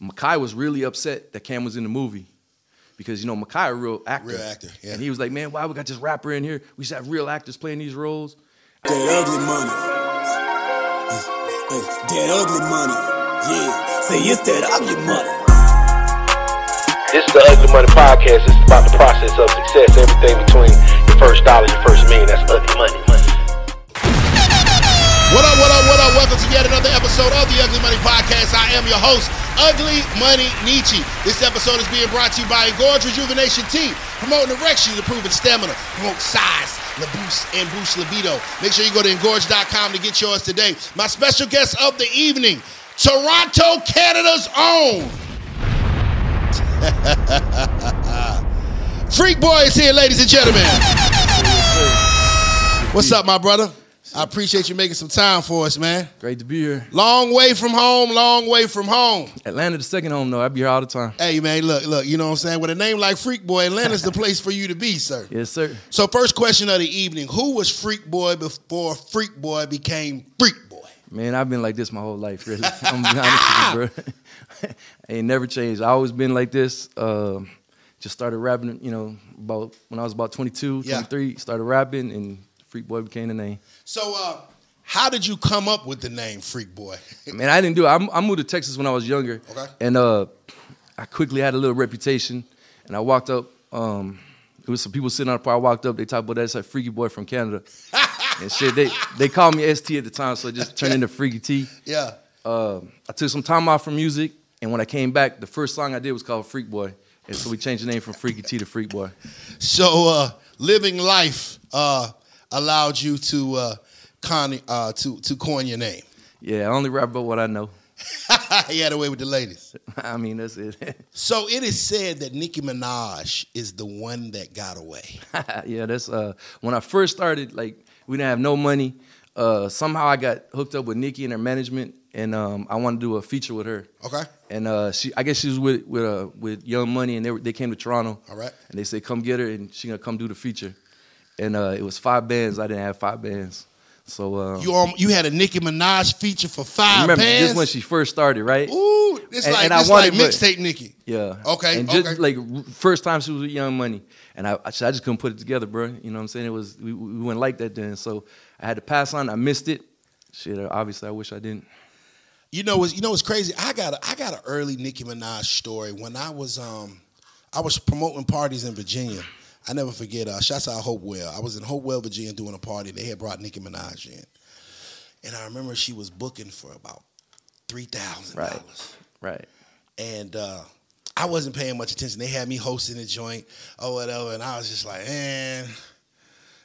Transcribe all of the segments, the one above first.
Mekhi was really upset that Cam was in the movie because you know Mekhi a real actor. Real actor, yeah. And he was like, "Man, why we got this rapper in here? We should have real actors playing these roles." That ugly money. Hey, that ugly money. Yeah. Say it's that ugly money. This is the Ugly Money Podcast. It's about the process of success. Everything between your first dollar, your first million. That's ugly money. What up, what up, what up? Welcome to yet another episode of the Ugly Money Podcast. I am your host, Ugly Money Niche. This episode is being brought to you by Engorge Rejuvenation Tea, promoting erection to improve stamina, promote size, the boost, and boost libido. Make sure you go to engorge.com to get yours today. My special guest of the evening, Toronto, Canada's own. Freek Boi is here, ladies and gentlemen. What's up, my brother? I appreciate you making some time for us, man. Great to be here. Long way from home, long way from home. Atlanta, the second home though. I be here all the time. Hey, man, look, look, you know what I'm saying? With a name like Freek Boi, Atlanta's the place for you to be, sir. Yes, sir. So, first question of the evening Who was Freek Boi before Freek Boi became Freek Boi? Man, I've been like this my whole life, really. I'm gonna be honest with you, bro. I ain't never changed. I always been like this. Um, just started rapping, you know, about when I was about 22, Yeah. 23. Started rapping, and Freek Boi became the name. So, uh, how did you come up with the name Freek Boi? Man, I didn't do it. I, I moved to Texas when I was younger. Okay. And uh, I quickly had a little reputation, and I walked up. Um, there was some people sitting on the part. I walked up. They talked about that's a freaky boy from Canada, and shit. They they called me ST at the time, so it just turned into Freaky T. yeah. Uh, I took some time off from music, and when I came back, the first song I did was called Freek Boi, and so we changed the name from Freaky T to Freek Boi. So, uh, living life uh, allowed you to, uh, con- uh, to, to coin your name. Yeah, I only rap about what I know. he had away with the ladies. I mean, that's it. So, it is said that Nicki Minaj is the one that got away. yeah, that's uh when I first started, like we didn't have no money. Uh somehow I got hooked up with Nicki and her management and um I wanted to do a feature with her. Okay. And uh she I guess she was with with uh with Young Money and they were, they came to Toronto. All right. And they said come get her and she gonna come do the feature. And uh it was five bands. I didn't have five bands. So uh You um, you had a Nicki Minaj feature for five remember bands. this when she first started, right? Ooh, this And- like and I this like wanted, but- mixtape Nicki. Yeah. Okay, And just okay. like first time she was with Young Money, and I, I just couldn't put it together, bro. You know what I'm saying? It was we, we wouldn't like that then, so I had to pass on. I missed it. Shit. Obviously, I wish I didn't. You know what's you know what's crazy? I got a, I got an early Nicki Minaj story when I was um I was promoting parties in Virginia. I never forget. Uh, shouts out Hopewell. I was in Hopewell, Virginia, doing a party. They had brought Nicki Minaj in, and I remember she was booking for about three thousand Right. dollars. Right. and uh, I wasn't paying much attention. They had me hosting the joint or whatever, and I was just like, man,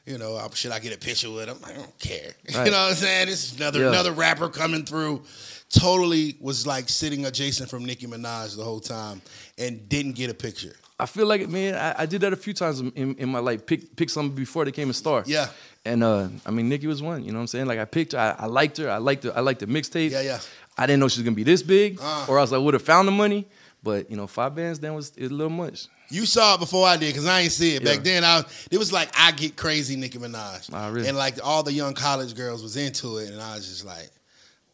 you know, should I get a picture with him? I don't care. Right. You know what I'm saying? This is another Yeah. another rapper coming through. Totally was like sitting adjacent from Nicki Minaj the whole time, and didn't get a picture. I feel like man. I, I did that a few times in, in, my life. Pick pick somebody before they came a star. Yeah. And uh, I mean, Nicki was one. You know what I'm saying? Like I picked her. I, I liked her. I liked the I liked the mixtape. Yeah, yeah. I didn't know she was gonna be this big, Uh. or else I would have found the money. But you know, five bands then was it a little much. You saw it before I did because I ain't see it back Yeah. then. I was, it was like I get crazy Nicki Minaj, really? and like all the young college girls was into it, and I was just like,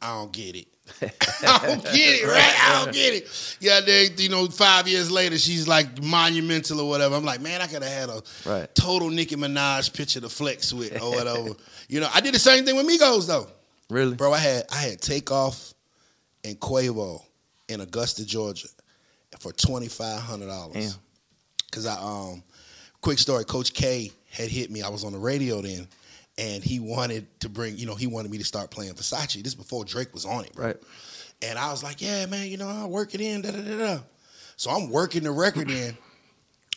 I don't get it. I don't get it, right? I don't get it. Yeah, they, you know, five years later, she's like monumental or whatever. I'm like, man, I could have had a Right. total Nicki Minaj picture to flex with or whatever. you know, I did the same thing with Migos though, Really? bro. I had I had Takeoff and Quavo in Augusta, Georgia, for twenty five hundred dollars. Cause I um, quick story, Coach K had hit me. I was on the radio then, and he wanted to bring, you know, he wanted me to start playing Versace. This before Drake was on it, bro. Right. And I was like, yeah, man, you know, I'll work it in, da da da da. So I'm working the record in.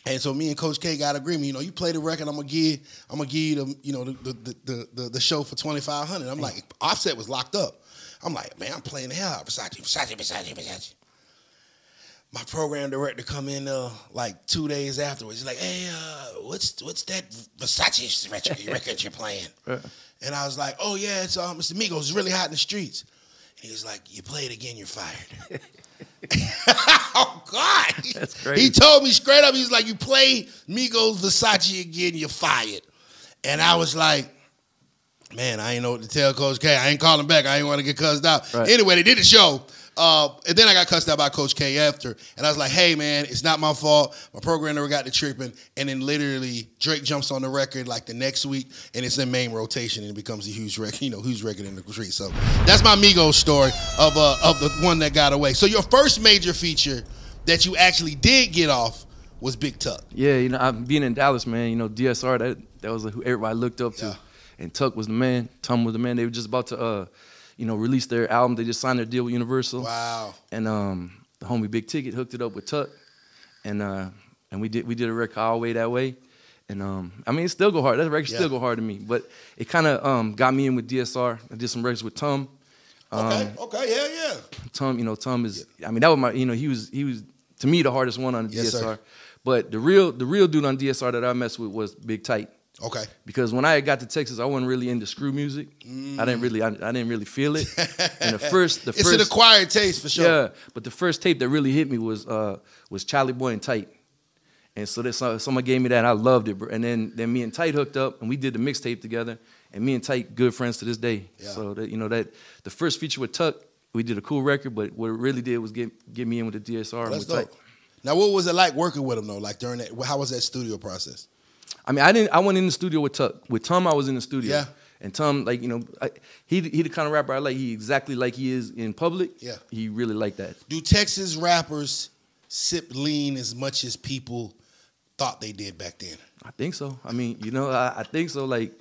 And so me and Coach K got agreement. You know, you play the record, I'm gonna give, I'm gonna give you the, you know, the the the, the, the show for twenty five hundred. I'm like, Offset was locked up. I'm like, man, I'm playing the hell out of Versace, Versace, Versace, Versace. My program director come in uh, like two days afterwards. He's like, hey, uh, what's what's that Versace record, record you're playing? And I was like, oh yeah, it's uh, Mr. Migos. It's really hot in the streets. And he was like, you play it again, you're fired. oh God! That's crazy. He told me straight up. He's like, "You play Migos Versace again, you're fired." And I was like, "Man, I ain't know what to tell Coach K. I ain't calling back. I ain't want to get cussed out." Right. Anyway, they did the show, Uh, and then I got cussed out by Coach K after, and I was like, "Hey, man, it's not my fault. My program never got to tripping." And then literally, Drake jumps on the record like the next week, and it's in main rotation, and it becomes a huge record, you know, huge record in the street. So that's my Migos story of uh, of the one that got away. So your first major feature that you actually did get off was Big Tuck. Yeah, you know, I'm being in Dallas, man, you know, DSR, that that was who everybody looked up to. Yeah. And Tuck was the man. Tom was the man. They were just about to, uh, you know, released their album. They just signed their deal with Universal. Wow. And um, the homie Big Ticket hooked it up with Tuck, and uh, and we did we did a record all the way that way. And um, I mean, it still go hard. That record Yeah. still go hard to me. But it kind of um, got me in with DSR. I did some records with Tom. Okay. okay. Yeah. Yeah. Tom, you know, Tom is. I mean, that was my. You know, he was he was to me the hardest one on the Yes, DSR. sir. But the real the real dude on DSR that I messed with was Big Tight. Okay. Because when I got to Texas, I wasn't really into screw music. I didn't really I, I didn't really feel it. and the first the It's first an acquired taste for sure. yeah, but the first tape that really hit me was uh was Charlie Boy and Tight. And so that so- someone gave me that and I loved it. bro. And then then me and Tight hooked up and we did the mixtape together. And me and Tight good friends to this day. Yeah. So that you know that the first feature with Tuck, we did a cool record, but what it really did was get get me in with the DSR and That's with Tight. Now, what was it like working with him though? Like during that, how was that studio process? I mean, I didn't. I went in the studio with Tuck. With Tom, I was in the studio. Yeah. And Tom, like you know, I, he he the kind of rapper I like. He exactly like he is in public. Yeah. He really like that. Do Texas rappers sip lean as much as people thought they did back then? I think so. I mean, you know, I, I think so. Like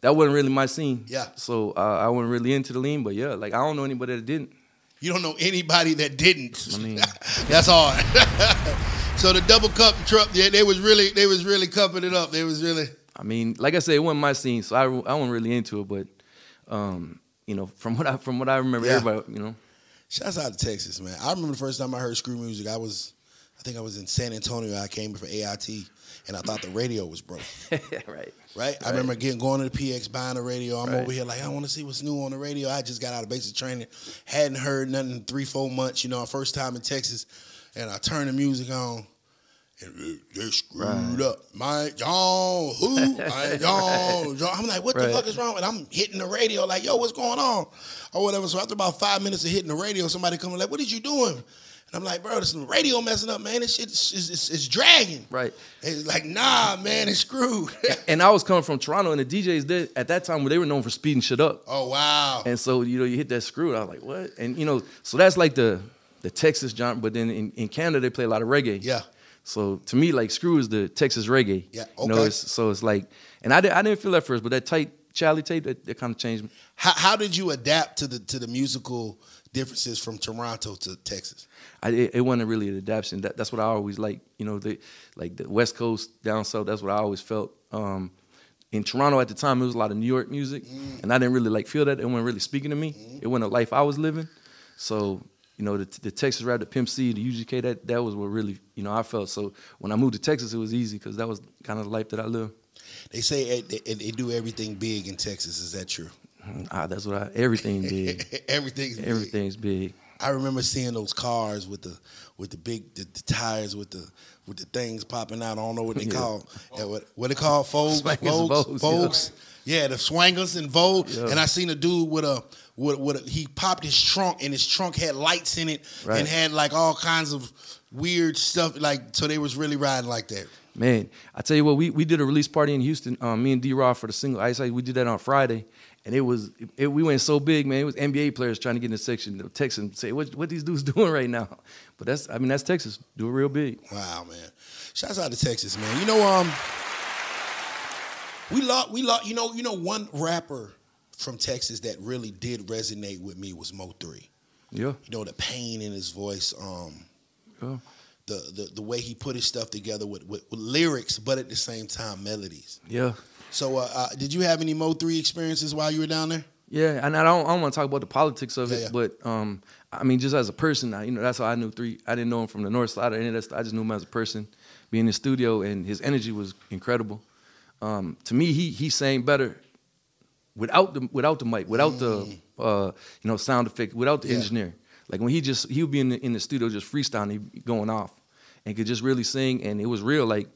that wasn't really my scene. Yeah. So uh, I wasn't really into the lean, but yeah, like I don't know anybody that didn't. You don't know anybody that didn't. I mean- that's hard. so the double cup truck, yeah, they was really, they was really cupping it up. They was really. I mean, like I said, it wasn't my scene, so I, I wasn't really into it. But um, you know, from what I from what I remember, Yeah. everybody, you know, Shouts out to Texas, man. I remember the first time I heard screw music. I was, I think I was in San Antonio. I came for AIT, and I thought the radio was broke. right. Right? I remember getting going to the PX, buying the radio. I'm Right. over here like, I want to see what's new on the radio. I just got out of basic training, hadn't heard nothing in three, four months. You know, first time in Texas, and I turned the music on. And they screwed up. My John, who? My John, John. I'm like, what the fuck is wrong? And I'm hitting the radio, like, yo, what's going on? Or whatever. So after about five minutes of hitting the radio, somebody comes like, what is you doing? And I'm like, bro, this radio messing up, man. This shit is is- is- is dragging. Right. It's like, nah, man, it's screwed. And I was coming from Toronto, and the DJs did at that time where they were known for speeding shit up. oh wow. And so, you know, you hit that screw, and I was like, what? And, you know, so that's like the the Texas genre, but then in, in Canada, they play a lot of reggae. Yeah. So to me, like, screw is the Texas reggae. Yeah, You know, okay. it's, so it's like, and I, did, I didn't feel that first, but that tight Charlie tape, that, that kind of changed me. How, how did you adapt to the to the musical differences from Toronto to Texas? I, it, it wasn't really an adaptation. That, that's what I always like. You know, the like the West Coast down south. That's what I always felt. Um, in Toronto at the time, it was a lot of New York music, and I didn't really like feel that. It wasn't really speaking to me. It wasn't a life I was living. So you know, the, the Texas rap, the Pimp C, the UGK, that that was what really you know I felt. So when I moved to Texas, it was easy because that was kind of the life that I lived. They say they, they, do everything big in Texas. Is that true? Ah, that's what I. Everything big. Everything's big. Everything's big. I remember seeing those cars with the with the big the, the tires with the with the things popping out. I don't know what they Yeah. call yeah, what what they call Vogues, Swangers and Vogues, Vogues, Vogues. Yeah. the swangers and Vogue. And I seen a dude with a with, with a, he popped his trunk and his trunk had lights in it Right. and had like all kinds of weird stuff. Like so, they was really riding like that. Man, I tell you what, we, we did a release party in Houston. Um, me and D Raw for the single Ice Ice. We did that on Friday, and it was it, we went so big, man. It was NBA players trying to get in the section, and say, "What what these dudes doing right now?" But that's I mean that's Texas. Do it real big. Wow, man. Shouts out to Texas, man. You know, um, we lost, we lost, you know, you know, one rapper from Texas that really did resonate with me was Mo Three. Yeah, You know, the pain in his voice, um, yeah. the, the the way he put his stuff together with, with, with lyrics, but at the same time melodies. yeah. So, uh, uh, did you have any Mo Three experiences while you were down there? Yeah, and I don't, I don't want to talk about the politics of it, Yeah, yeah. but um, I mean, just as a person, I, you know, that's how I knew three. I didn't know him from the north side or any of that. Stuff. I just knew him as a person. Being in the studio, and his energy was incredible. Um, to me, he he sang better without the without the mic, without the uh, you know sound effect, without the Mm. Yeah. engineer. Like when he just he would be in the, in the studio just freestyling, going off, and could just really sing, and it was real. Like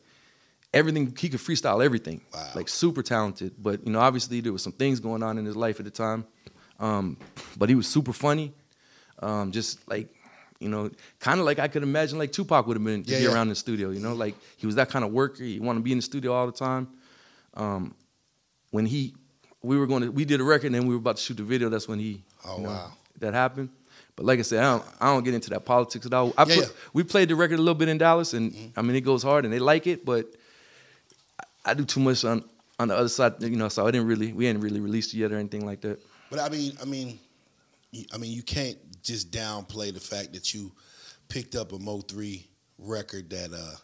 everything he could freestyle everything Wow. like super talented but you know obviously there was some things going on in his life at the time um, but he was super funny um, just like you know, kind of like I could imagine like Tupac would have been to Yeah, be yeah. around the studio. You know, like he was that kind of worker. He wanted to be in the studio all the time. Um, when he, we were going to, we did a record and then we were about to shoot the video. That's when he, Oh, you know, wow. that happened. But like I said, I don't, I don't get into that politics at all. I Yeah, put, yeah. We played the record a little bit in Dallas, and I mean it goes hard, and they like it, but I, I do too much on on the other side, you know. So I didn't really, we hadn't really released it yet or anything like that. But I mean, I mean, I mean, you can't just downplay the fact that you picked up a Mo three record that uh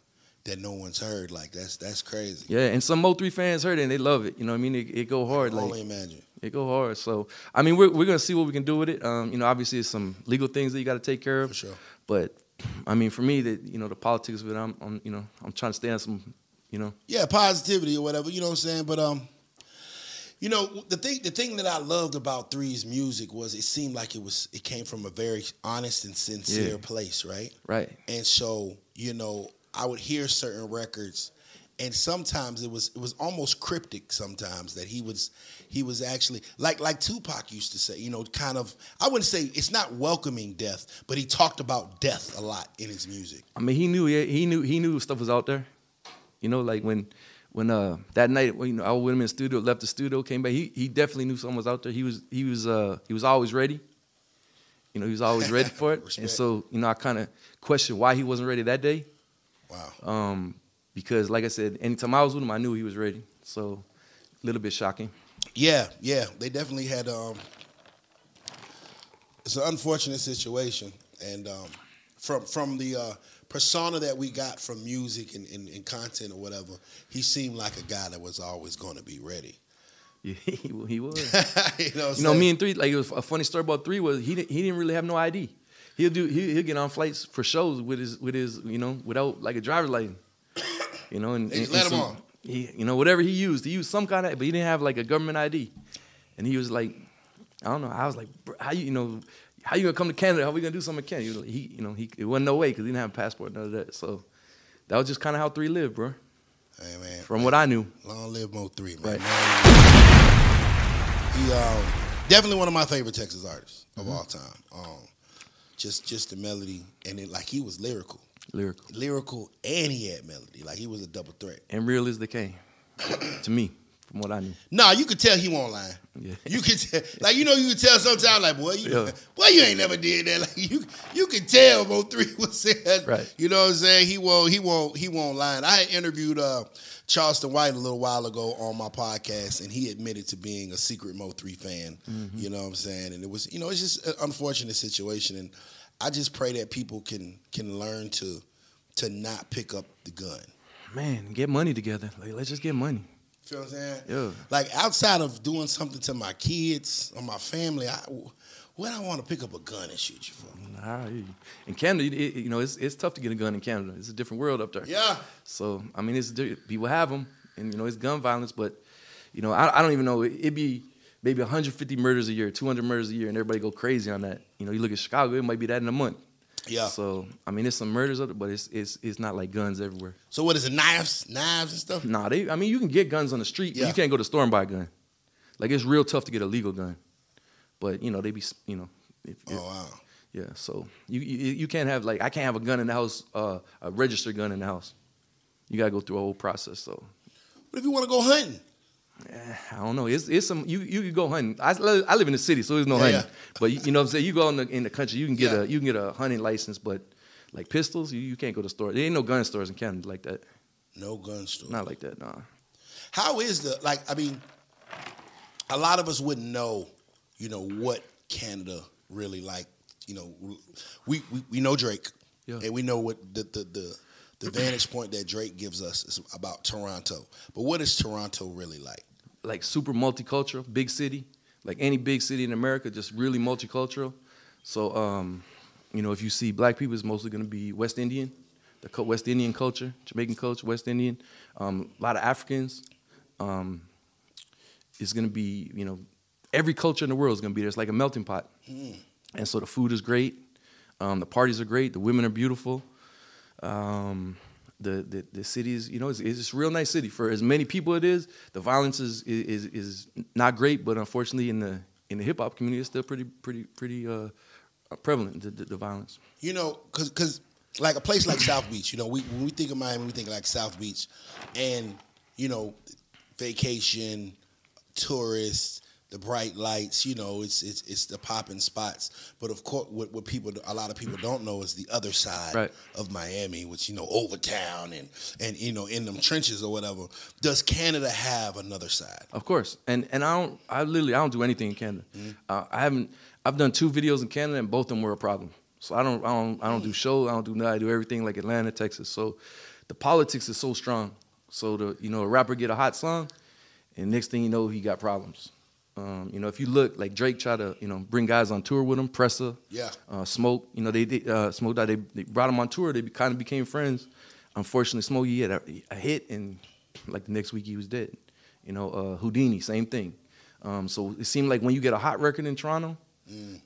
that no one's heard. Like that's that's crazy. Yeah, and some Mo three fans heard it and they love it. You know what I mean? It, it go I hard, can like only imagine. it go hard. So I mean, we're we're gonna see what we can do with it. Um, you know, obviously, it's some legal things that you got to take care of. For sure. But I mean, for me, that you know, the politics of it, I'm, I'm, you know, I'm trying to stay on some, you know, Yeah, positivity or whatever. You know what I'm saying? But um, you know the thing the thing that I loved about Three's music was it seemed like it was it came from a very honest and sincere Yeah. place, right? right? And so, you know, I would hear certain records and sometimes it was it was almost cryptic sometimes that he was he was actually like like Tupac used to say, you know, kind of I wouldn't say it's not welcoming death, but he talked about death a lot in his music. I mean, he knew, he, he knew, he knew stuff was out there. You know, like when, when uh that night, when, you know, I was with him in the studio, left the studio, came back. He he definitely knew something was out there. He was he was uh he was always ready. You know, he was always ready for it. And so, you know, I kind of questioned why he wasn't ready that day. Wow. Um, because like I said, anytime I was with him, I knew he was ready. So, a little bit shocking. Yeah, yeah, they definitely had. Um, it's an unfortunate situation, and um, from from the uh, persona that we got from music and, and, and content or whatever, he seemed like a guy that was always going to be ready. Yeah, he, he was. you know, You know, me and three, like it was a funny story about three was he didn't, he didn't really have no ID. He'll do he, he'll get on flights for shows with his with his you know without like a driver's license. You know, and, just and- let and him on. He, you know, whatever he used, he used some kind of, but he didn't have like a government ID. And he was like, I don't know. I was like, how you you know, how you gonna come to Canada? How we gonna do something in Canada? He, he you know, he it wasn't no way because he didn't have a passport none of that. So that was just kind of how three lived, bro. Hey man, From what I knew. long live Mo three, man. Right. Man, He um, definitely one of my favorite Texas artists of Mm-hmm. all time. Um, just just the melody and it like he was lyrical, Lyrical. lyrical, and he had melody. Like he was a double threat. And real as they came. to me, from what I knew. Nah, you could tell he won't lie. Yeah. You could tell, like you know, you could tell sometimes, like boy, you, Yeah. boy, you ain't never did that. Like you, you could tell Mo three was saying, Right. You know what I'm saying? He won't, he won't, he won't lie. And I interviewed uh, Charleston White a little while ago on my podcast, and he admitted to being a secret Mo three fan. Mm-hmm. You know what I'm saying? And it was, you know, it's just an unfortunate situation, and I just pray that people can can learn to to not pick up the gun. Man, get money together. Like let's just get money. Feel what I'm saying? Yeah. Like outside of doing something to my kids or my family, I, what I want to pick up a gun and shoot you for? Nah. In Canada, it, you know, it's it's tough to get a gun in Canada. It's a different world up there. Yeah. So I mean, it's people have them, and you know, it's gun violence. But you know, I, I don't even know. It, it'd be maybe 150 murders a year, 200 murders a year, and everybody go crazy on that. You know, you look at Chicago, it might be that in a month. Yeah. So I mean, there's some murders up there, but it's it's it's not like guns everywhere. So what is it? Knives, knives and stuff. Nah, they. I mean, you can get guns on the street. but Yeah. You can't go to the store and buy a gun. Like it's real tough to get a legal gun. But you know, they be you know. If, if- Oh wow. Yeah, so you, you you can't have like I can't have a gun in the house, uh, a registered gun in the house. You gotta go through a whole process. So What if you want to go hunting? Eh, I don't know. It's it's some you you can go hunting. I, I live in the city, so there's no Yeah, hunting. yeah. But you, you know what I'm saying. You go in the in the country, you can get Yeah. a you can get a hunting license, but like pistols, you, you can't go to store. There ain't no gun stores in Canada like that. No gun store. Not like that. Nah. How is the like? I mean, a lot of us wouldn't know, you know, what Canada really like. You know, we we, we know Drake, Yeah. and we know what the the, the the vantage point that Drake gives us is about Toronto. But what is Toronto really like? like super multicultural, big city, like any big city in America, just really multicultural. So, um, you know, if you see black people, it's mostly going to be West Indian, the West Indian culture, Jamaican culture, West Indian. Um, a lot of Africans. Um, it's going to be, you know, every culture in the world is going to be there. It's like a melting pot. And so the food is great. Um, the parties are great. The women are beautiful. Um, the, the the city is you know it's, it's a real nice city for as many people it is. The violence is is is not great, but unfortunately in the in the hip hop community it's still pretty pretty pretty uh, prevalent the, the, the violence. You know, cause, cause like a place like South Beach, you know, we when we think of Miami, we think like South Beach, and you know, vacation, tourists, the bright lights. You know, it's it's it's the popping spots. But of course, what, what people, a lot of people don't know is the other side Right. of Miami, which you know, Overtown and and you know, in them trenches or whatever. Does Canada have another side? Of course, and and I don't. I literally I don't do anything in Canada. Uh, I haven't. I've done two videos in Canada, and both of them were a problem. So I don't. I don't. I don't do shows. I don't do nothing. I do everything like Atlanta, Texas. So the politics is so strong. So the you know a rapper get a hot song, and next thing you know he got problems. Um, you know if you look like Drake tried to you know bring guys on tour with him, Pressa, Yeah. uh, Smoke. You know they, they uh, Smoke They, they brought him on tour. They kind of became friends. Unfortunately, Smokey had a, a hit, and like the next week he was dead. You know, uh, Houdini, same thing. Um, so it seemed like when you get a hot record in Toronto,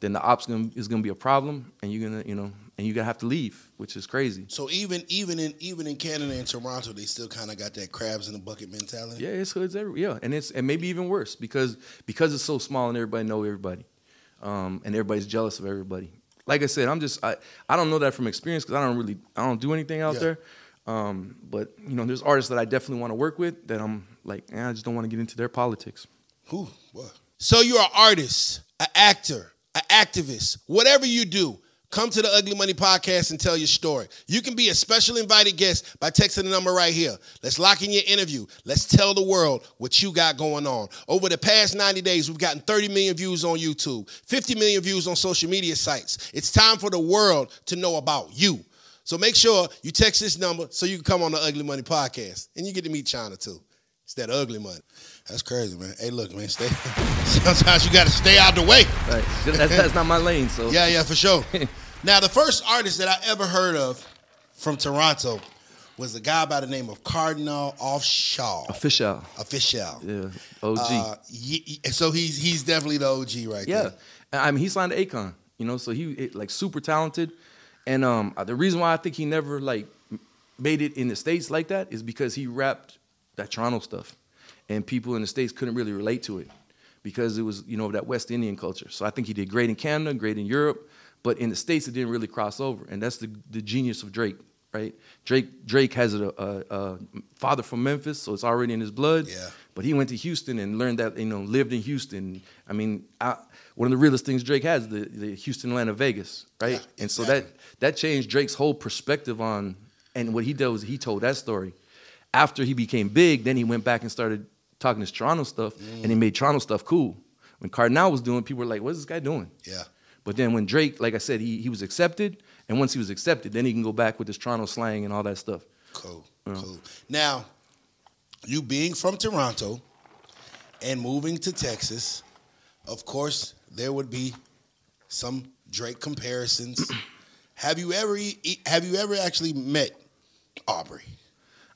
then the ops gonna, is gonna be a problem, and you're gonna, you know, and you're gonna have to leave, which is crazy. So even even in even in Canada and Toronto, they still kind of got that crabs in the bucket mentality. Yeah, it's hoods every yeah, and it's and maybe even worse because because it's so small and everybody know everybody, um, and everybody's jealous of everybody. Like I said, I'm just I, I don't know that from experience because I don't really I don't do anything out Yeah. there. Um, but you know, there's artists that I definitely want to work with that I'm like, eh, I just don't want to get into their politics. Whew, what? So you're an artist, an actor, an activist, whatever you do. Come to the Ugly Money Podcast and tell your story. You can be a special invited guest by texting the number right here. Let's lock in your interview. Let's tell the world what you got going on. Over the past 90 days, we've gotten 30 million views on YouTube, 50 million views on social media sites. It's time for the world to know about you. So make sure you text this number so you can come on the Ugly Money Podcast. And you get to meet China too. It's that ugly money. That's crazy, man. Hey, look, man, stay. Sometimes you got to stay out the way. Right? that's, that's not my lane. So Yeah, yeah, for sure. now, the first artist that I ever heard of from Toronto was a guy by the name of Kardinal Offishall. official. Official. Yeah, OG. Uh, ye- so he's he's definitely the OG right Yeah, there. I mean he signed to Akon, you know, so he like super talented, and um the reason why I think he never like made it in the states like that is because he rapped that Toronto stuff, and people in the states couldn't really relate to it because it was you know that West Indian culture. So I think he did great in Canada, great in Europe, but in the states it didn't really cross over, and that's the the genius of Drake. Right, Drake. Drake has a, a, a father from Memphis, so it's already in his blood. Yeah. But he went to Houston and learned that, you know, lived in Houston. I mean, I, one of the realest things Drake has, the, the Houston, Atlanta, Vegas, right? Yeah, and so exactly. that that changed Drake's whole perspective on, and what he did was he told that story. After he became big, then he went back and started talking his Toronto stuff, and he mm. made Toronto stuff cool. When Kardinal was doing, people were like, "What's this guy doing?" Yeah. But then when Drake, like I said, he he was accepted, and once he was accepted, then he can go back with his Toronto slang and all that stuff. Cool. Cool. Now, you being from Toronto and moving to Texas, of course, there would be some Drake comparisons. have you ever have you ever actually met Aubrey?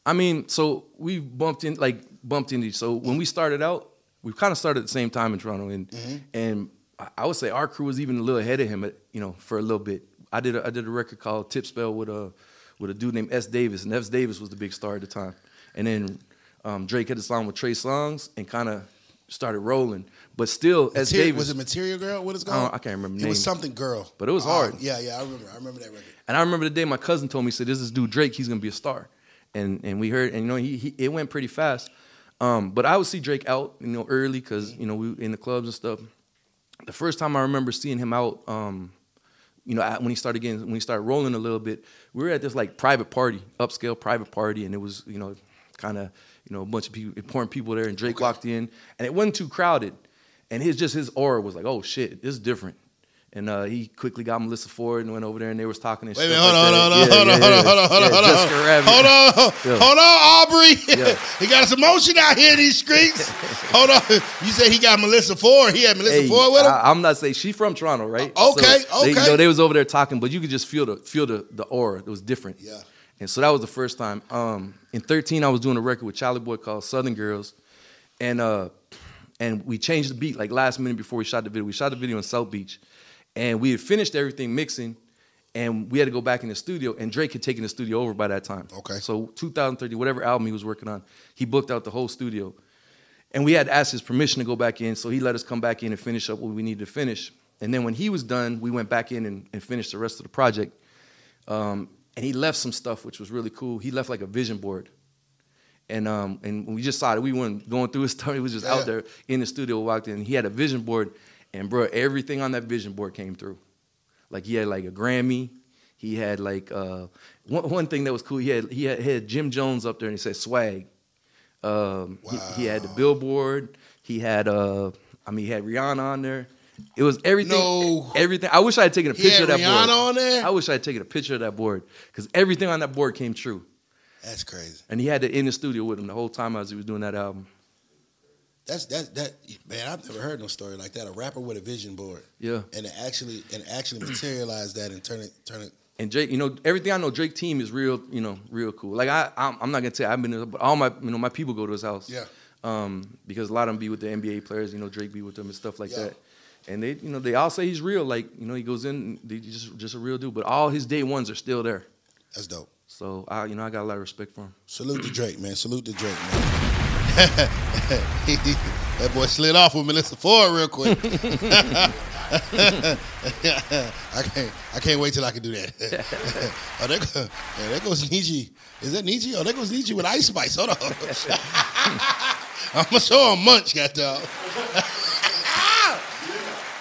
I mean, so we've bumped in like bumped into. So when we started out, we kind of started at the same time in Toronto, and and I- I would say our crew was even a little ahead of him, at, you know, for a little bit. I did a, I did a record called Tip Spell with a with a dude named S Davis, and S Davis was the big star at the time. And then um, Drake had a song with Trey Songz and kind of started rolling, but still S Materi- Davis was it Material Girl? What is it I called? I can't remember It was something girl, But it was hard. yeah, yeah, I remember. I remember that record. And I remember the day my cousin told me, said, "This is dude Drake. He's gonna be a star." And and we heard, and you know, he, he it went pretty fast. Um, but I would see Drake out, you know, early because you know we in the clubs and stuff. The first time I remember seeing him out, um, you know, when he started getting when he started rolling a little bit, we were at this like private party, upscale private party, and it was you know, kind of you know a bunch of people, important people there, and Drake walked in, and it wasn't too crowded, and his just his aura was like, oh shit, this is different. And uh, he quickly got Melyssa Ford and went over there, and they was talking and shit. Wait, hold, like on, hold, on, hold on, hold on, hold on, hold on, hold on, hold on, hold on, Aubrey. he got some motion out here in these streets. hold on, you said he got Melyssa Ford? He had Melissa hey, Ford with him. I, am not saying she from Toronto, right? Uh, okay, so okay. They, you know, they was over there talking, but you could just feel the feel the, the aura. It was different. Yeah. And so that was the first time. Um, in 13, I was doing a record with Charlie Boy called Southern Girls, and uh, and we changed the beat like last minute before we shot the video. We shot the video in South Beach and we had finished everything mixing, and we had to go back in the studio. And Drake had taken the studio over by that time. Okay. So 2030, whatever album he was working on, he booked out the whole studio. And we had asked his permission to go back in, so he let us come back in and finish up what we needed to finish. and then when he was done, we went back in and, and finished the rest of the project. Um, and he left some stuff which was really cool. He left like a vision board. And um, and we just saw it. We weren't going through his stuff. He was just Yeah. out there in the studio. Walked in. He had a vision board, and bro, everything on that vision board came through. Like he had like a Grammy. He had like uh, one, one thing that was cool. He had he had, he had Jim Jones up there, and he said swag. Um, he, he had the billboard. He had uh, I mean, he had Rihanna on there. It was everything. No. everything. I wish I had taken a He picture of that board. Rihanna on there? I wish I had taken a picture of that board because everything on that board came true. That's crazy. And he had it in the studio with him the whole time as he was doing that album. That's that that man. I've never heard no story like that. A rapper with a vision board, Yeah. and it actually and actually materialize that and turn it turn it. And Drake, you know, everything I know, Drake team is real, you know, real cool. Like I, I'm, I'm not gonna tell you, I've been, but all my, you know, my people go to his house. Yeah. Um, because a lot of them be with the NBA players, you know, Drake be with them and stuff like Yeah. that. And they, you know, they all say he's real. Like, you know, he goes in, they just, just a real dude. But all his day ones are still there. That's dope. So I, you know, I got a lot of respect for him. Salute to Drake, man. Salute to Drake, man. that boy slid off with Melyssa Ford real quick. I can't. I can't wait till I can do that. oh, there, go, yeah, there goes Niche. Is that Niche? Oh, there goes Niche with Ice Spice. Hold on. I'm gonna show him Munch, got dog.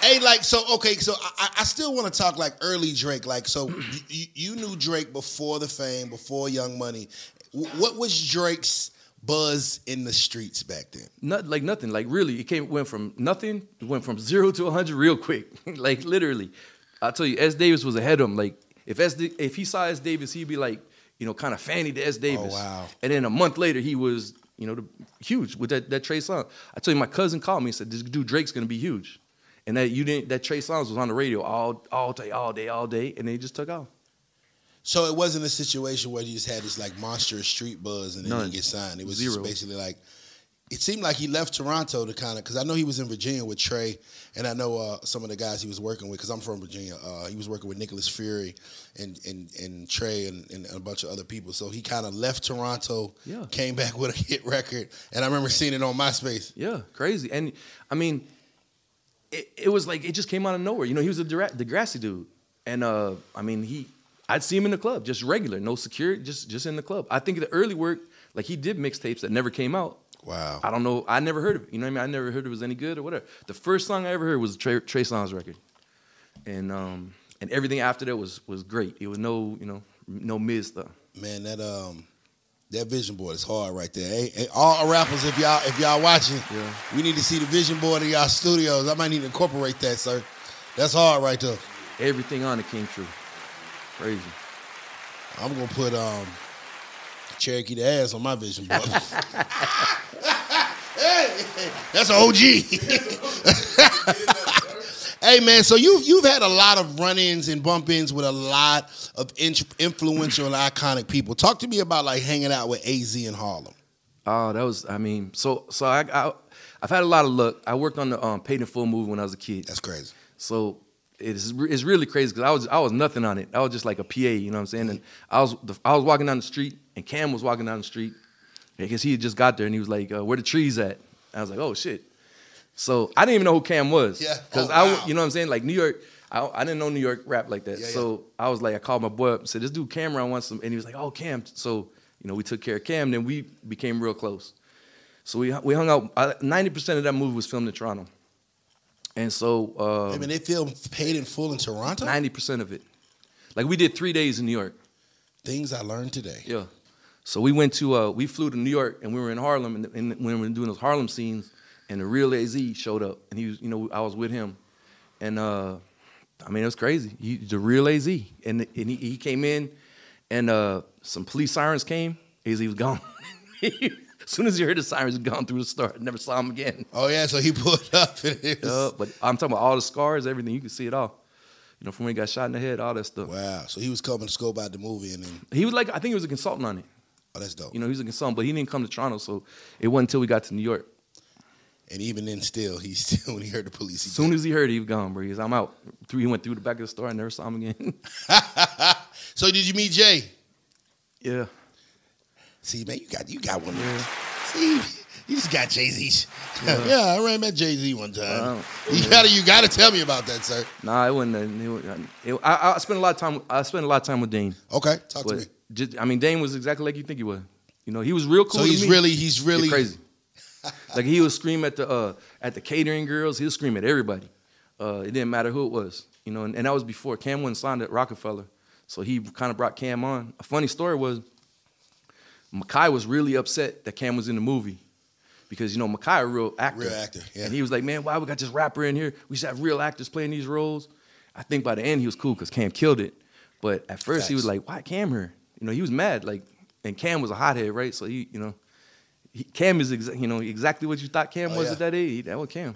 Hey, like so. Okay, so I, I still want to talk like early Drake. Like, so you, you knew Drake before the fame, before Young Money. What was Drake's buzz in the streets back then? Not like nothing. Like really, it came went from nothing, it went from zero to hundred real quick. like literally, I tell you, S. Davis was ahead of him. Like if S. D- if he saw S. Davis, he'd be like, you know, kind of fanny to S. Davis. Oh, wow. And then a month later, he was, you know, the, huge with that that Trey song. I tell you, my cousin called me and said, "This dude Drake's gonna be huge," and that you didn't. That Trey Songz was on the radio all all day, all day, all day, and they just took off. So it wasn't a situation where you just had this like monstrous street buzz and then None. you get signed. It was Zero. just basically like it seemed like he left Toronto to kind of because I know he was in Virginia with Trey, and I know uh, some of the guys he was working with because I'm from Virginia. Uh, he was working with Nicholas Fury and and, and Trey and, and a bunch of other people. So he kind of left Toronto, Yeah. came back with a hit record, and I remember seeing it on MySpace. Yeah, crazy. And I mean, it, it was like it just came out of nowhere. You know, he was a Dra- Degrassi dude, and uh, I mean, he I'd see him in the club, just regular, no security, just just in the club. I think the early work, like he did mixtapes that never came out. Wow. I don't know. I never heard of it. You know what I mean? I never heard it was any good or whatever. The first song I ever heard was Trey, Trey Songz record, and um, and everything after that was was great. It was no, you know, no Miz stuff. Man, that um that vision board is hard right there. Hey, hey, all rappers, if y'all if y'all watching, Yeah. we need to see the vision board in y'all studios. I might need to incorporate that, sir. That's hard right there. Everything on it came true. Crazy. I'm gonna put um Cherokee D'Ass on my vision board. Hey, that's an OG. hey man, so you've you've had a lot of run-ins and bump-ins with a lot of in- influential and iconic people. Talk to me about like hanging out with AZ in Harlem. Oh, that was. I mean, so so I, I I've had a lot of luck. I worked on the um, Paid in Full movie when I was a kid. That's crazy. So it's it's really crazy because I was I was nothing on it. I was just like a PA, you know what I'm saying? And I was I was walking down the street, and Cam was walking down the street because he had just got there, and he was like, uh, "Where the trees at?" I was like, "Oh shit!" So I didn't even know who Cam was. Yeah. Because Oh, I, wow. you know what I'm saying? Like New York, I, I didn't know New York rap like that. Yeah, yeah. so I was like, I called my boy up and said, "This dude Cam'ron wants some," and he was like, "Oh Cam." So you know, we took care of Cam. Then we became real close. So we we hung out. Ninety percent of that movie was filmed in Toronto, and so. Uh, I mean, they film paid in full in Toronto. Ninety percent of it. Like we did three days in New York. Things I learned today. Yeah. So we went to uh, we flew to New York and we were in Harlem and, and when we were doing those Harlem scenes and the real Az showed up and he was you know I was with him and uh, I mean it was crazy. He, the real Az and and he, he came in and uh, some police sirens came. Az was gone. as soon as he heard the sirens, gone through the store. Never saw him again. Oh yeah, so he pulled up. And was, Uh, but I'm talking about all the scars, everything. You can see it all. You know, from when he got shot in the head, all that stuff. wow. So he was coming to scope out the movie, and then He was like, I think he was a consultant on it. oh, that's dope. You know, he was a consultant, but he didn't come to Toronto, so it wasn't until we got to New York. and even then, still, he still when he heard the police, As soon as he heard he was gone, bro. He was, I'm out. Through, he went through the back of the store. I never saw him again. so did you meet Jay? yeah. See, man, you got you got one. Yeah. See, You just got Jay Z. Yeah. I ran met Jay Z one time. you gotta, you gotta tell me about that, sir. Nah, it wasn't. It, it, I, I spent a lot of time. I spent a lot of time with Dame. Okay, talk to me. Just, I mean, Dame was exactly like you think he was. You know, he was real cool. So he's really, he's He really crazy. like he would scream at the uh, at the catering girls. He would scream at everybody. Uh, it didn't matter who it was. You know, and, and that was before Cam wasn't signed at Roc-A-Fella. So he kind of brought Cam on. A funny story was Mekhi was really upset that Cam was in the movie. Because you know Mekhi a real actor, Real actor, yeah. and he was like, "Man, why we got this rapper in here? We should have real actors playing these roles." I think by the end he was cool because Cam killed it, but at first he was like, "Why Cam here?" You know, he was mad. Like, and Cam was a hothead, right? So he, you know, he, Cam is exa- you know exactly what you thought Cam Oh, was yeah. at that age. That was Cam.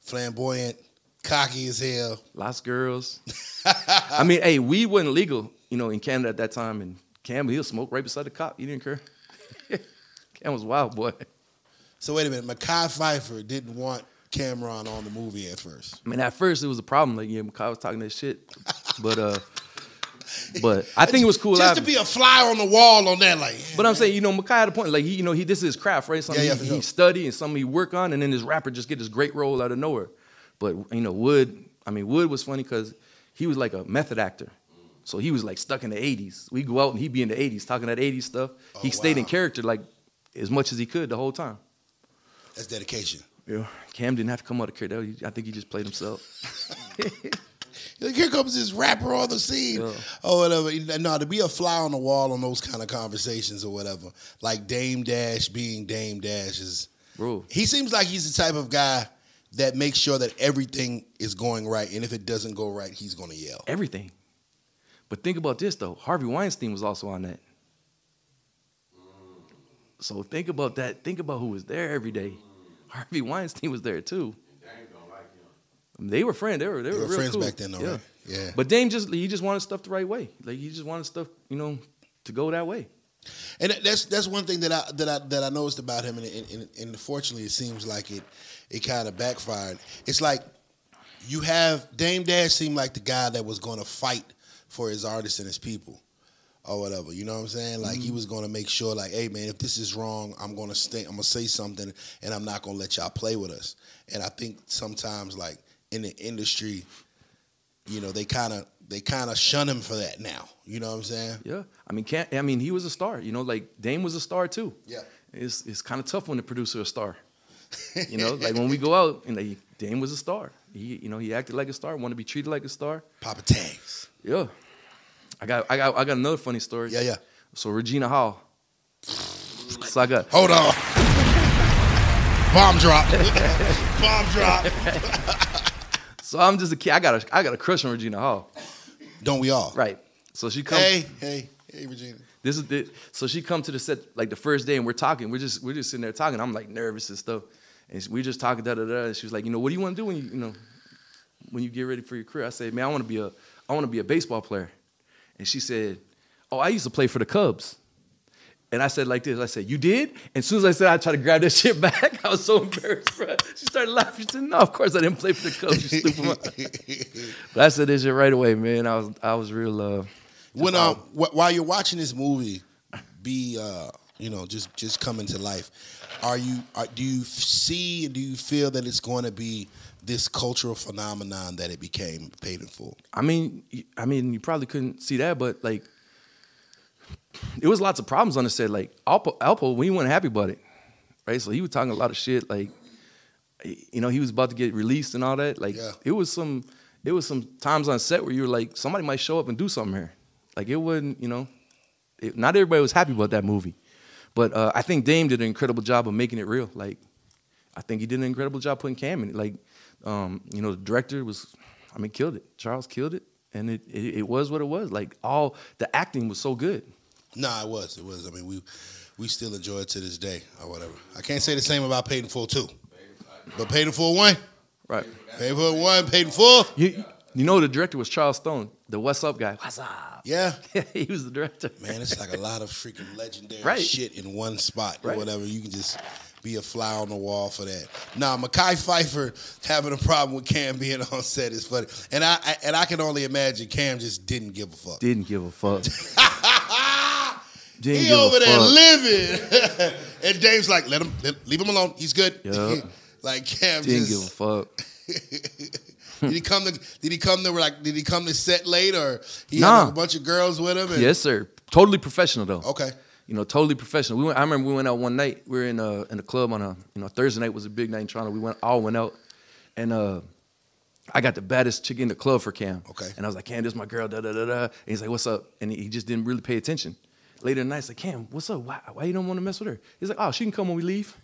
flamboyant, cocky as hell. Lots of girls. I mean, hey, we wasn't legal, you know, in Canada at that time, and Cam he'll smoke right beside the cop. He didn't care. Cam was wild boy. So wait a minute, Mekhi Phifer didn't want Cam'ron on the movie at first. I mean, at first it was a problem. Like, yeah, Mekhi was talking that shit, but uh, but I think it was cool. Just after. to be a fly on the wall on that, like. But I'm saying, you know, Mekhi had a point. Like he, you know, he this is his craft, right? Something Yeah, yeah, he, he study and something he work on, and then this rapper just get this great role out of nowhere. But you know, Wood, I mean, Wood was funny because he was like a method actor. So he was like stuck in the 80s. We go out and he'd be in the 80s talking that 80s stuff. Oh, he stayed in character like as much as he could the whole time. That's dedication. Yeah. Cam didn't have to come out of character. I think he just played himself. Like, here comes this rapper on the scene, Yeah. or whatever. No, to be a fly on the wall on those kind of conversations or whatever, like Dame Dash being Dame Dash is. Bro. He seems like he's the type of guy that makes sure that everything is going right, and if it doesn't go right, he's going to yell. Everything. But think about this though. Harvey Weinstein was also on that. So think about that. Think about who was there every day. Harvey Weinstein was there too. And Dame don't like him. They were friends. They were they, They were, were real friends cool. back then, though, right? Yeah. But Dame just he just wanted stuff the right way. Like he just wanted stuff, you know, to go that way. And that's that's one thing that I that I that I noticed about him, and and, and, unfortunately, it seems like it it kind of backfired. It's like you have Dame Dash seemed like the guy that was going to fight for his artists and his people, or whatever. You know what I'm saying? Like he mm-hmm. was going to make sure, like, hey man, if this is wrong, I'm going to stay. I'm going to say something, and I'm not going to let y'all play with us. And I think sometimes, like in the industry, you know, they kind of they kind of shun him for that now. You know what I'm saying? Yeah. I mean, can't I mean he was a star. You know, like Dame was a star too. Yeah. It's it's kind of tough when the producer is a star. You know, like when we go out and like, Dame was a star. He you know he acted like a star, wanted to be treated like a star. Papa Tags. Yeah. I got I got I got another funny story. Yeah, yeah. So Regina Hall. So I got Hold on. Bomb drop. Bomb drop. so I'm just a kid. I got a I got a crush on Regina Hall. Don't we all? Right. So she comes. Hey, hey, hey, Regina. This is the so she come to the set like the first day and we're talking. We're just we're just sitting there talking. I'm like nervous and stuff, and we just talking da da da. And she was like, you know, what do you want to do when you you know when you get ready for your career? I said, man, I want to be a I want to be a baseball player. And she said, oh, I used to play for the Cubs. And I said like this. I said, you did? And as soon as I said, I tried to grab that shit back. I was so embarrassed, bro. She started laughing. She said, no, of course I didn't play for the Cubs. You stupid. mother." but I said this shit right away, man. I was I was real. Uh, When um, wh- while you're watching this movie, be uh, you know, just just coming to life. Are you? Are, do you see? Do you feel that it's going to be this cultural phenomenon that it became paid in full? I mean, I mean, you probably couldn't see that, but like, it was lots of problems on the set. Like Alpo, Alpo, we weren't happy about it, right? So he was talking a lot of shit. Like, you know, he was about to get released and all that. Like, Yeah. it was some, it was some times on set where you were like, somebody might show up and do something here. Like, it wasn't, you know, it, not everybody was happy about that movie, but uh, I think Dame did an incredible job of making it real. Like, I think he did an incredible job putting Cam in it. Like, um, you know, the director was, I mean, killed it. Charles killed it, and it, it it was what it was. Like all the acting was so good. Nah, it was. It was. I mean, we we still enjoy it to this day or whatever. I can't say the same about Paid in Full too, but Paid in Full one, Right. Paid in Full one, Paid in Full. You you know the director was Charles Stone, the What's Up guy. What's up? Yeah. he was the director. Man, it's like a lot of freaking legendary Right. shit in one spot or Right. whatever. You can just be a fly on the wall for that. Now, Mekhi Phifer having a problem with Cam being on set is funny, and I, I and I can only imagine Cam just didn't give a fuck. Didn't give a fuck. Didn't he over there fuck. living. And Dame's like, let him let, leave him alone. He's good. Yeah. like Cam Didn't just give a fuck. did he come to did he come to like did he come to set late or he Nah. had a bunch of girls with him? And, Yes, sir. Totally professional though. Okay. You know, totally professional. We went, I remember we went out one night. We were in a in a club on a you know Thursday night was a big night in Toronto. We went all went out, and uh, I got the baddest chick in the club for Cam. Okay. And I was like, Cam, this is my girl. Da da da da. And he's like, What's up? And he, just didn't really pay attention. Later in the night, he's like, Cam, what's up? Why, why you don't want to mess with her? He's like, Oh, she can come when we leave.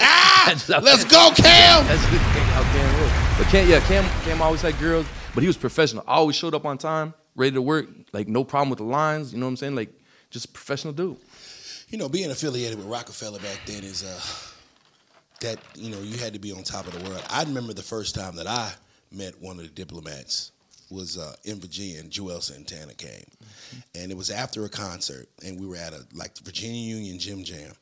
Ah, let's go, Cam. That's just how Cam was. But Cam, yeah, Cam, Cam always had girls, but he was professional. Always showed up on time, ready to work. Like no problem with the lines. You know what I'm saying? Like just a professional dude. You know, being affiliated with Roc-A-Fella back then is uh that you know you had to be on top of the world. I remember the first time that I met one of the diplomats was uh, in Virginia, and Juelz Santana came, and it was after a concert, and we were at a like the Virginia Union Gym Jam,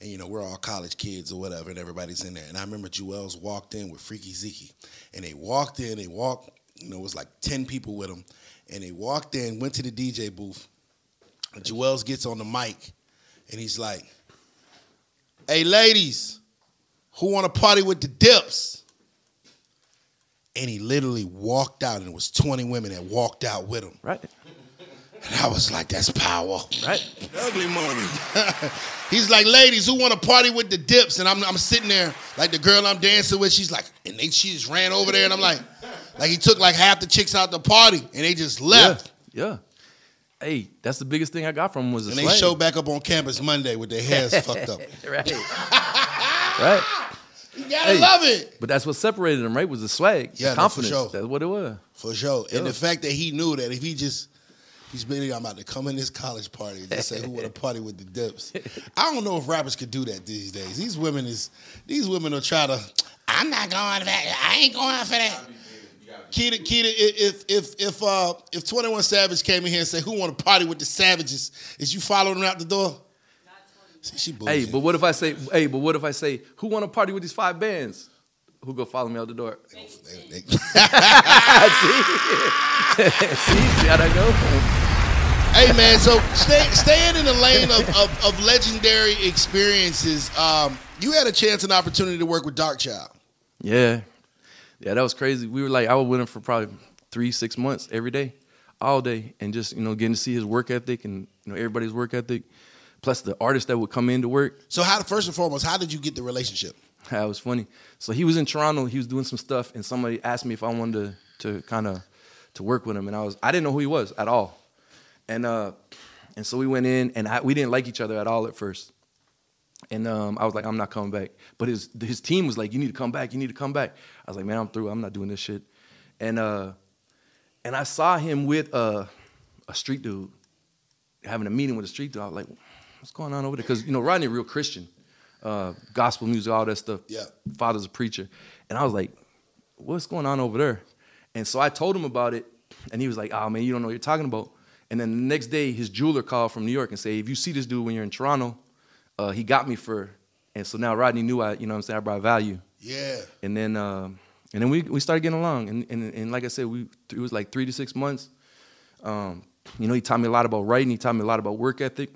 and you know we're all college kids or whatever, and everybody's in there, and I remember Juelz walked in with Freaky Zeke, and they walked in, they walked, you know, it was like ten people with them, and they walked in, went to the DJ booth, and Juelz gets on the mic, and he's like, "Hey, ladies, who want to party with the Dips?" And he literally walked out, and it was 20 women that walked out with him. Right. And I was like, "That's power." Right. Ugly money. He's like, "Ladies, who want to party with the Dips?" And I'm, I'm sitting there, like the girl I'm dancing with. She's like, and they she just ran over there, and I'm like, like he took like half the chicks out the party, and they just left. Yeah. Yeah. Hey, that's the biggest thing I got from him was the And they swag. showed back up on campus Monday with their hairs fucked up. right. right. You gotta Hey. love it. But that's what separated him, right? Was the swag, Yeah, no, the for confidence. sure. That's what it was. For sure. And the fact that he knew that if he just he's been I'm about to come in this college party and just say who want to party with the dips. I don't know if rappers could do that these days. These women is these women will try to I'm not going for that. I ain't going for that. Keita, Keita, if if if uh if 21 Savage came in here and said who want to party with the savages, is you following her out the door? See, she Hey, but what if I say, hey, but what if I say, who want to party with these five bands? Who go follow me out the door? See, see how that go? Hey man, so stay, staying in the lane of, of, of legendary experiences, um, you had a chance and opportunity to work with Darkchild. Yeah, yeah, that was crazy. We were like, I was with him for probably three, six months every day, all day, and just you know getting to see his work ethic and you know everybody's work ethic, plus the artists that would come in to work. So how first and foremost, how did you get the relationship? That was funny. So he was in Toronto. He was doing some stuff, and somebody asked me if I wanted to to kind of to work with him, and I was I didn't know who he was at all, and uh, and so we went in, and I, we didn't like each other at all at first, and um, I was like, I'm not coming back. But his his team was like, you need to come back. You need to come back. I was like, man, I'm through. I'm not doing this shit, and uh, and I saw him with uh, a street dude having a meeting with a street dude. I was like, what's going on over there? Because you know Rodney, real Christian, uh, gospel music, all that stuff. Yeah. Father's a preacher, and I was like, what's going on over there? And so I told him about it, and he was like, oh man, you don't know what you're talking about. And then the next day, his jeweler called from New York and said, if you see this dude when you're in Toronto, uh, he got me for. And so now Rodney knew I, you know what I'm saying, I brought value. Yeah. And then um, and then we, we started getting along. And, and, and like I said, we it was like three to six months. Um, you know, he taught me a lot about writing. He taught me a lot about work ethic.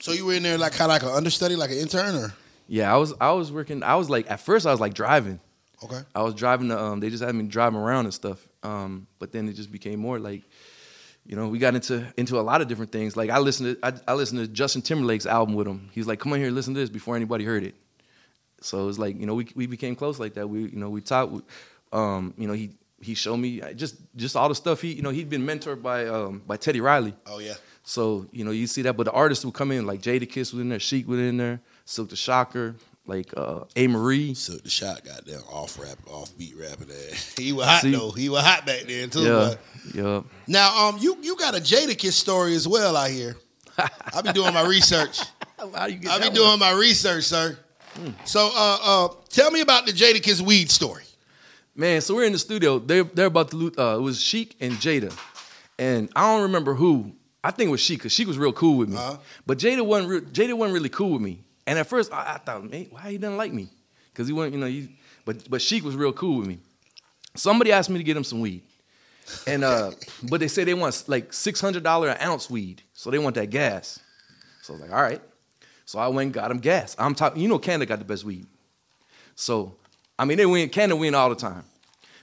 So you were in there like kind of like an understudy, like an intern, or Yeah, I was I was working. I was like at first I was like driving. okay? I was driving the. Um, they just had me driving around and stuff. Um, but then it just became more like, you know, we got into into a lot of different things. Like I listened to I, I listened to Justin Timberlake's album with him. He was like, "Come on here, listen to this" before anybody heard it. So it was like you know we we became close like that. We you know we talked. Um, you know he he showed me just just all the stuff he you know he'd been mentored by um, by Teddy Riley. Oh yeah. So you know you see that, but the artists would come in like Jadakiss was in there, Sheek was in there, Silk the Shocker, like uh, Amerie. So the shot got down off rap, off beat rapping there. He was hot See? though. He was hot back then too. Yeah, but- yeah. Now, um, you you got a Jada Jadakiss story as well out here. I be doing my research. How you get I be that doing my research, sir. So, uh, uh, tell me about the Jada Jadakiss weed story. Man, so we're in the studio. They're they're about to lose. Uh, it was Sheek and Jada, and I don't remember who. I think it was Sheek because Sheek was real cool with me. Uh-huh. But Jada wasn't. Re- Jada wasn't really cool with me. And at first, I, I thought, man, why he didn't like me? Because he wasn't, you know. He, but but Sheek was real cool with me. Somebody asked me to get him some weed, and uh, but they said they want like six hundred dollar an ounce weed, so they want that gas. So I was like, all right. So I went and got him gas. I'm talking, you know, Canada got the best weed. So, I mean, they win, Canada win all the time.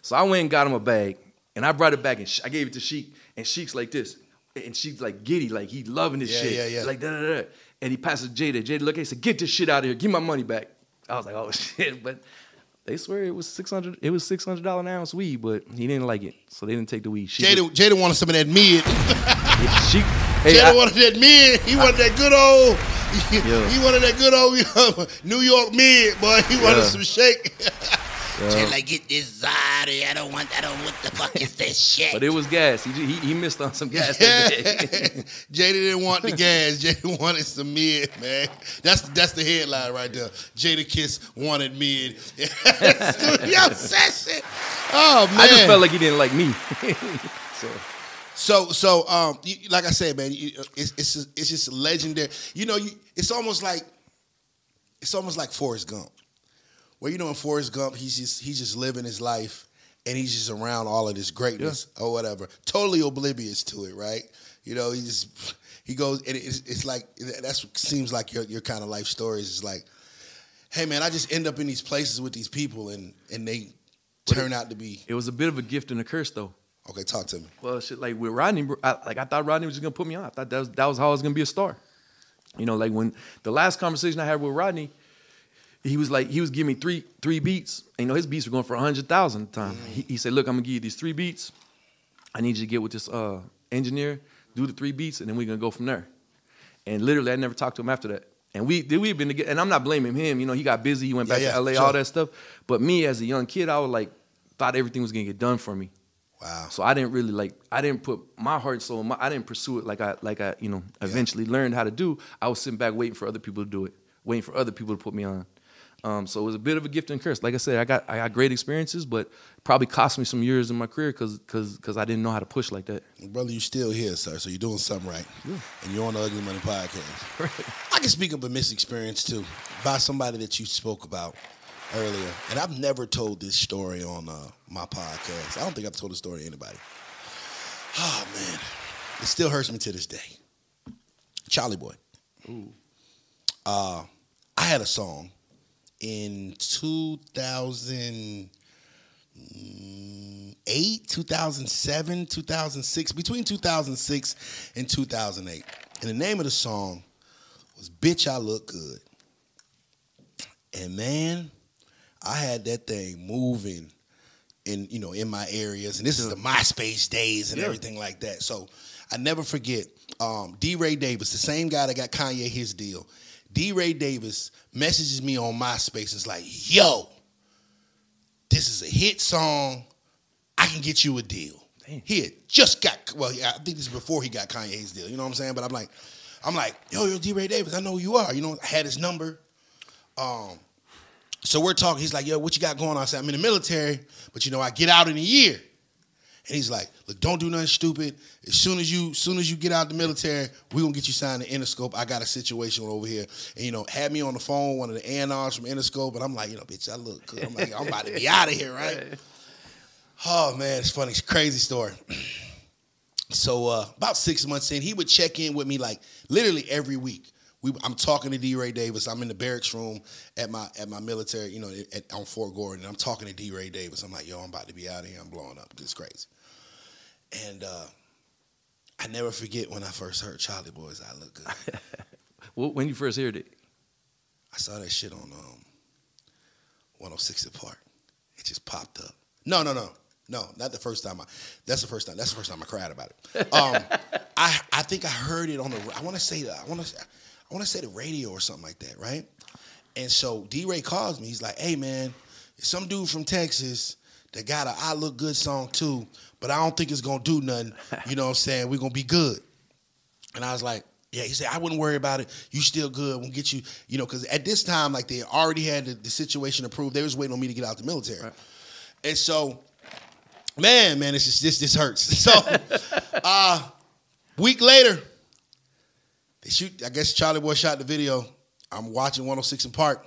So I went and got him a bag, and I brought it back, and sh- I gave it to Sheek, and Sheek's like this, and Sheek's like giddy, like he loving this Yeah, shit, yeah, yeah. like da da da. And he passes Jada. Jada look at, him he said, "Get this shit out of here. Give my money back." I was like, "Oh shit!" But they swear it was six hundred. It was six hundred dollar an ounce weed, but he didn't like it, so they didn't take the weed. She Jada, Jada wanted some of that mid. she, hey, Jada I- wanted that mid. He wanted that good old. Yeah. He wanted that good old New York mid, boy. He wanted Yeah. some shake. Till I get this Zari, I don't want, I don't, what the fuck is this shit? but it was gas. He, he he missed on some gas. Jada didn't want the gas. Jada wanted some mid, man. That's that's the headline right there. Jadakiss wanted mid. Studio session. Oh man. I just felt like he didn't like me. so So, so, um, you, like I said, man, you, it's it's just, it's just legendary. You know, you, it's almost like it's almost like Forrest Gump, where you know in Forrest Gump, he's just he's just living his life, and he's just around all of this greatness or whatever, totally oblivious to it, right? You know, he just he goes, and it's, it's like that's what seems like your your kind of life stories. Is like, hey, man, I just end up in these places with these people, and and they turn out to be it was a bit of a gift and a curse, though. okay. Talk to me. Well, shit, like with Rodney, I, like I thought Rodney was just gonna put me on. I thought that was that was how I was gonna be a star. You know, like when the last conversation I had with Rodney, he was like, he was giving me three three beats. And, you know, his beats were going for a hundred thousand at the time. He, he said, "Look, I'm gonna give you these three beats. I need you to get with this uh, engineer, do the three beats, and then we're gonna go from there." And literally, I never talked to him after that. And we did we had been together, and I'm not blaming him. You know, he got busy. He went back yeah, to LA, sure. all that stuff. But me, as a young kid, I was like, thought everything was gonna get done for me. Wow. So I didn't really like. I didn't put my heart, soul. My, I didn't pursue it like I like I you know eventually learned how to do. I was sitting back waiting for other people to do it, waiting for other people to put me on. Um, so it was a bit of a gift and curse. Like I said, I got I got great experiences, but probably cost me some years in my career because because I didn't know how to push like that. Brother, you're still here, sir. So you're doing something right. And you're on the Ugly Money Podcast. I can speak of a missed experience too by somebody that you spoke about earlier. And I've never told this story on uh, my podcast. I don't think I've told the story to anybody. Oh, man. It still hurts me to this day. Chalie Boy. Uh, I had a song in 2008, 2007, 2006, between 2006 and 2008. And the name of the song was Bitch I Look Good. And man, I had that thing moving in, you know, in my areas. And this is the MySpace days and Yeah. everything like that. So I never forget um, D. Ray Davis, the same guy that got Kanye his deal. D. Ray Davis messages me on MySpace. It's like, yo, this is a hit song. I can get you a deal. Damn. He had just got well, yeah, I think this is before he got Kanye's deal. You know what I'm saying? But I'm like, I'm like, yo, yo, D. Ray Davis, I know who you are. You know, I had his number. Um, so we're talking. He's like, yo, what you got going on? I said, I'm in the military, but you know, I get out in a year. And he's like, look, don't do nothing stupid. As soon as you, as soon as you get out the military, we're gonna get you signed to Interscope. I got a situation over here. And you know, had me on the phone, one of the ANRs from Interscope, and I'm like, you know, bitch, I look good. I'm like, I'm about to be out of here, right? Oh man, it's funny. It's a crazy story. So uh, about six months in, he would check in with me like literally every week. We, I'm talking to D. Ray Davis. I'm in the barracks room at my at my military, you know, at, on Fort Gordon. And I'm talking to D. Ray Davis. I'm like, yo, I'm about to be out of here. I'm blowing up. It's crazy. And uh, I never forget when I first heard Chalie Boys. I look good. Well, when you first heard it, I saw that shit on um, 106 & Park. It just popped up. No, no, no, no, not the first time. I. That's the first time. That's the first time I cried about it. Um, I I think I heard it on the. I want to say that. I want to. I want to say the radio or something like that, right? And so D. Ray calls me. He's like, "Hey man, some dude from Texas that got a I Look Good song too, but I don't think it's gonna do nothing. You know what I'm saying? We're gonna be good." And I was like, yeah, he said, I wouldn't worry about it. You still good. We'll get you, you know, because at this time, like they already had the, the situation approved. They was waiting on me to get out the military. Right. And so, man, man, it's just this this hurts. So uh week later, they shoot, I guess Chalie Boy shot the video. I'm watching 106 & Park.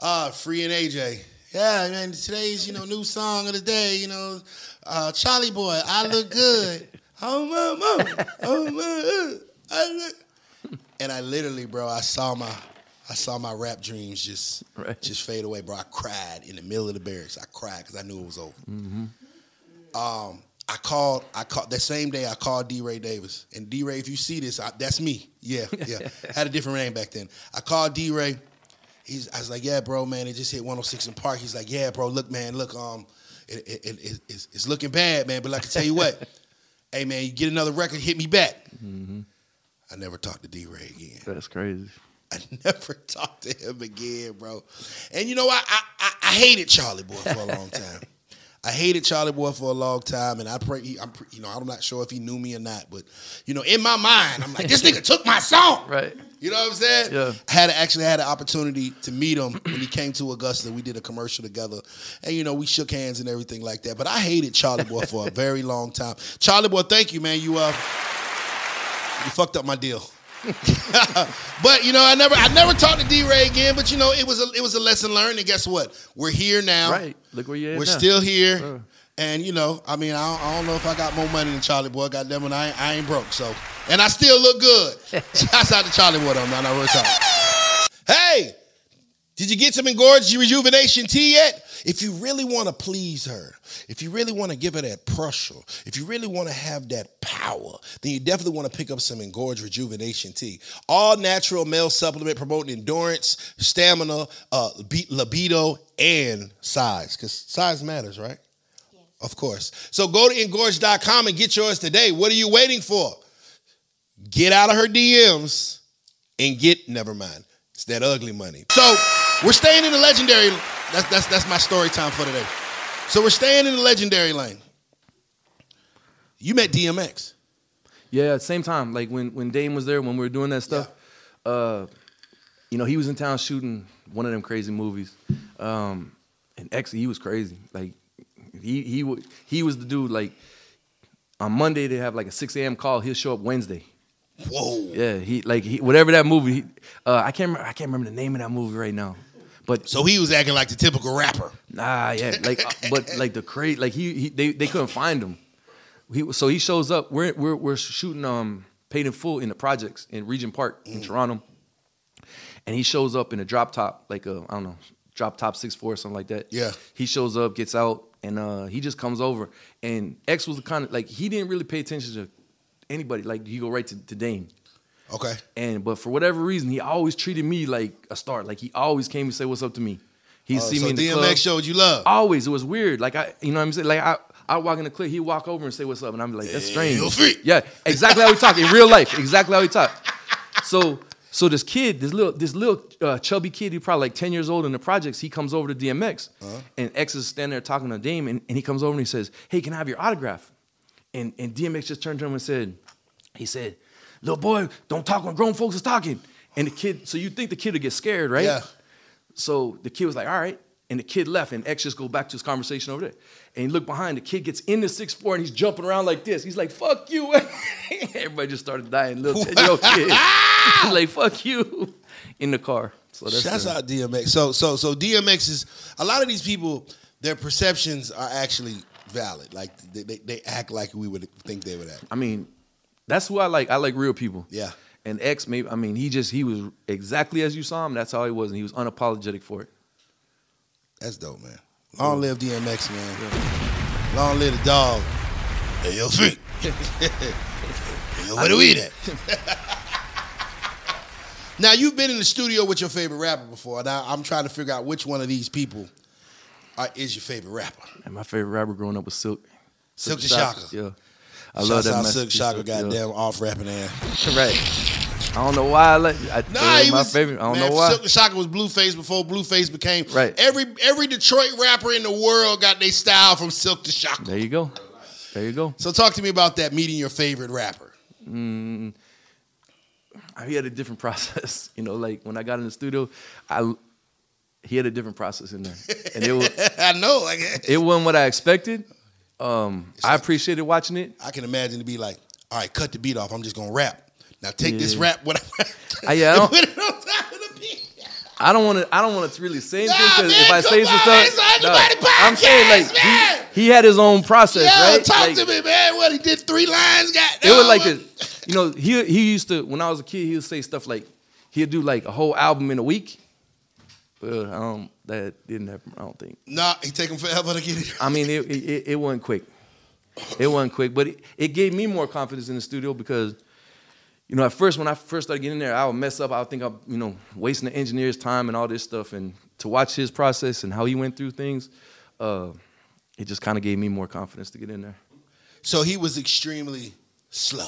Uh, free and AJ. Yeah, man, today's, you know, new song of the day, you know, uh, Chalie Boy, I look good. Oh, mama, oh, mama, I look. and I literally, bro, I saw my I saw my rap dreams just Right. just fade away, bro. I cried in the middle of the barracks. I cried because I knew it was over. Mm-hmm. Um, I called. I called that same day. I called D. Ray Davis. And D. Ray, if you see this, I, that's me. Yeah, yeah. Had a different name back then. I called D. Ray. He's. I was like, yeah, bro, man. It just hit 106 & Park. He's like, yeah, bro. Look, man. Look, um, it, it, it, it- it's, it's looking bad, man. But like I tell you what, hey, man, you get another record, hit me back. I never talked to D. Ray again. That's crazy. I never talked to him again, bro. And you know, I I, I, I hated Chalie Boy for a long time. I hated Chalie Boy for a long time, and I pray. He, I'm, you know, I'm not sure if he knew me or not, but you know, in my mind, I'm like, this nigga took my song. Right. You know what I'm saying? Yeah. I had actually had an opportunity to meet him when he came to Augusta. We did a commercial together, and you know, we shook hands and everything like that. But I hated Chalie Boy for a very long time. Chalie Boy, thank you, man. You uh, you fucked up my deal. but you know, I never, I never talked to D Ray again. But you know, it was a, it was a lesson learned. And guess what? We're here now. Right. Look where you're We're now. still here. Sure. And you know, I mean, I don't, I don't know if I got more money than Chalie Boy. Goddamn it, I ain't, I ain't broke. So, and I still look good. Shouts out to Chalie Boy, though, man. I real talk. Hey, did you get some engorged rejuvenation tea yet? If you really want to please her, if you really want to give her that pressure, if you really want to have that power, then you definitely want to pick up some engorged rejuvenation tea. All natural male supplement promoting endurance, stamina, uh, libido, and size. Because size matters, right? Of course. So go to engorge.com and get yours today. What are you waiting for? Get out of her DMs and get never mind. It's that ugly money. So we're staying in the legendary. That's that's that's my story time for today. So we're staying in the legendary lane. You met DMX. Yeah, same time, like when when Dame was there, when we were doing that stuff, uh, you know, he was in town shooting one of them crazy movies, um, and X, he was crazy. Like he he he was the dude. Like on Monday they have like a six a.m. call. He'll show up Wednesday. Whoa. Yeah, he like he, whatever that movie. He, uh, I can't remember, I can't remember the name of that movie right now, but So he was acting like the typical rapper. Nah, yeah, like, uh, but like the crate, like he, he they, they couldn't find him. He so he shows up. We're we're we're shooting um paid in full in the projects in Regent Park in Toronto, and he shows up in a drop top, like a I don't know, drop top six four or something like that. Yeah. He shows up, gets out, and uh he just comes over. And X was the kind of like he didn't really pay attention to anybody. Like he go right to, to Dame. Okay. And but for whatever reason, he always treated me like a star. Like he always came and say what's up to me. He Uh, see so me in the DMX club. showed you love. Always, it was weird. Like I, you know, what I'm saying, like I, I walk in the club, he walk over and say what's up, and I'm like, that's strange. Freak. Yeah, exactly how we talk in real life. Exactly how we talk. So, so this kid, this little, this little uh, chubby kid, he probably like 10 years old in the projects. He comes over to DMX, Uh-huh. and X is standing there talking to Dame, and, and he comes over and he says, "Hey, can I have your autograph?" And and DMX just turned to him and said, he said, "Little boy, don't talk when grown folks is talking." And the kid, so you think the kid would get scared, right? Yeah. So the kid was like, all right. And the kid left, and X just go back to his conversation over there. And he looked behind, the kid gets in the sixth floor and he's jumping around like this. He's like, fuck you. Everybody just started dying. Little 10 year old kid. He's like, fuck you. In the car. So that's Shouts out DMX. So so so DMX is a lot of these people. Their perceptions are actually valid. Like they, they, they act like we would think they would act. I mean, that's who I like. I like real people. Yeah. And X, maybe, I mean, he just, he was exactly as you saw him. That's how he was. And he was unapologetic for it. That's dope, man. Long live DMX, man. Long live the dog. Hey, yo, feet. hey, yo, where do we eat at? now, you've been in the studio with your favorite rapper before. Now, I'm trying to figure out which one of these people are, is your favorite rapper. And my favorite rapper growing up was Silk. Silk the Shocker. Yeah. I Shouts love that out. Silk Shocker, goddamn off rapping ass. Right. I don't know why I like. I, Nah, he my was favorite. I don't man, know why. Silk Shocker was Blueface before Blueface became Right. Every every Detroit rapper in the world got their style from Silk the Shocker. There you go. There you go. So talk to me about that meeting your favorite rapper. Mm, he had a different process. You know, like when I got in the studio, I he had a different process in there, and it was I know. Like, it wasn't what I expected. Um, I appreciated watching it. I can imagine to be like, all right, cut the beat off. I'm just gonna rap. Now take this rap, whatever. I- yeah, I don't- put it on top of the beat. I don't want to. I don't want to really say anything because man, if I say some stuff, Ugly Money I'm saying like he, he had his own process, Yo, right? talk Like, to me, man. What he did three lines, got It was like this. you know, he he used to when I was a kid, he would say stuff like he'd do like a whole album in a week. But um, that didn't happen. I don't think. Nah, he take him forever to get it. I mean, it it, it wasn't quick. It wasn't quick, but it, it gave me more confidence in the studio because, you know, at first when I first started getting there, I would mess up. I would think I'm, you know, wasting the engineer's time and all this stuff. And to watch his process and how he went through things, uh, it just kind of gave me more confidence to get in there. So he was extremely slow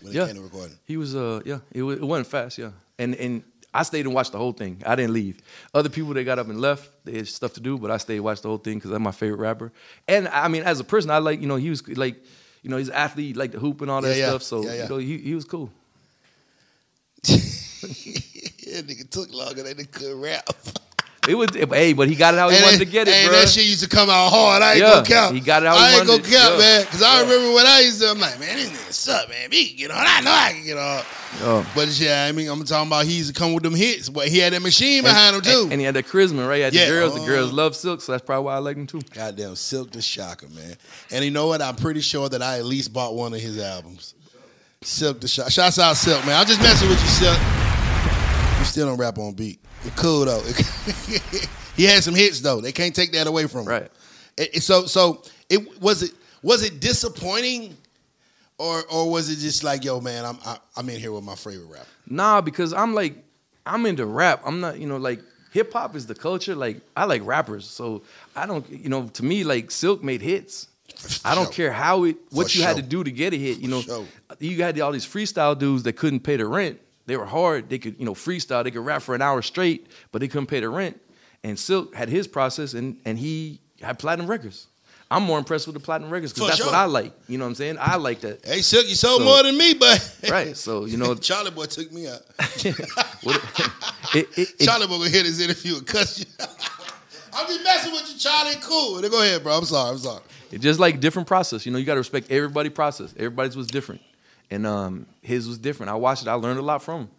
when Yeah. it came to recording. He was, uh, yeah, it, wa- it wasn't fast, yeah. And and I stayed and watched the whole thing. I didn't leave. Other people they got up and left. They had stuff to do, but I stayed and watched the whole thing because I'm my favorite rapper. And I mean, as a person, I like, you know, he was like, you know, he's an athlete, like the hoop and all that Yeah, stuff. So Yeah, yeah. you know, he he was cool. yeah, nigga took longer than they could rap. It was, hey, but he got it how he And wanted that- to get it, and bro. that shit used to come out hard. I ain't Yeah, gonna count. he got it how he I ain't gonna count, Yeah. man. Because I remember when I used to, I'm like, man, this nigga suck, man. Me can get on. I know I can get on. Yeah. But yeah, I mean, I'm talking about he used to come with them hits, but he had that machine behind him too. And, and he had that charisma, right? He had Yeah. the girls. The Oh. girls love Silk, so that's probably why I like him too. Goddamn, Silk the Shocker, man. And you know what? I'm pretty sure that I at least bought one of his albums. Silk the Shocker. Shouts out Silk, man. I'm just messing with you, Silk. You still don't rap on beat. It's cool though. he had some hits though. They can't take that away from him. Right. It- it- so so it was it was it disappointing, or or was it just like yo man I'm I, I'm in here with my favorite rapper. Nah, because I'm like, I'm into rap. I'm not, you know, like hip hop is the culture. Like I like rappers, so I don't, you know, to me like Silk made hits. I don't sure. care how it, what For you had to do to get a hit. You know, sure. you had all these freestyle dudes that couldn't pay the rent. They were hard. They could, you know, freestyle. They could rap for an hour straight, but they couldn't pay the rent. And Silk had his process, and and he had platinum records. I'm more impressed with the platinum records because that's sure. what I like. You know what I'm saying? I like that. Hey Silk, you sold So- more than me, but Right. So you know, Chalie boy took me out. it, it, it, Chalie boy gonna hit his interview and cuss you. I'm just messing with you, Charlie. Cool. Go ahead, bro. I'm sorry. I'm sorry. It's just like different process. You know, you got to respect everybody's process. Everybody's was different, and um, his was different. I watched it. I learned a lot from him.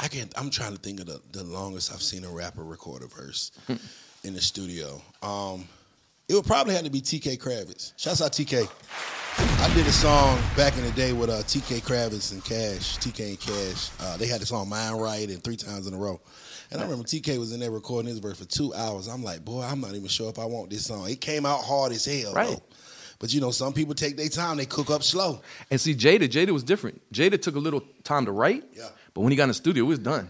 I can't. I'm trying to think of the, the longest I've seen a rapper record a verse in the studio. Um, it would probably have to be TK Kravitz. Shouts out TK. I did a song back in the day with uh, TK Kravitz and Cash, TK and Cash. Uh, they had the song "Mind Right" and three times in a row. And I remember TK was in there recording his verse for two hours. I'm like, boy, I'm not even sure if I want this song. It came out hard as hell, Right. though. But you know, some people take their time. They cook up slow. And see, Jada, Jada was different. Jada took a little time to write, Yeah. but when he got in the studio, it was done.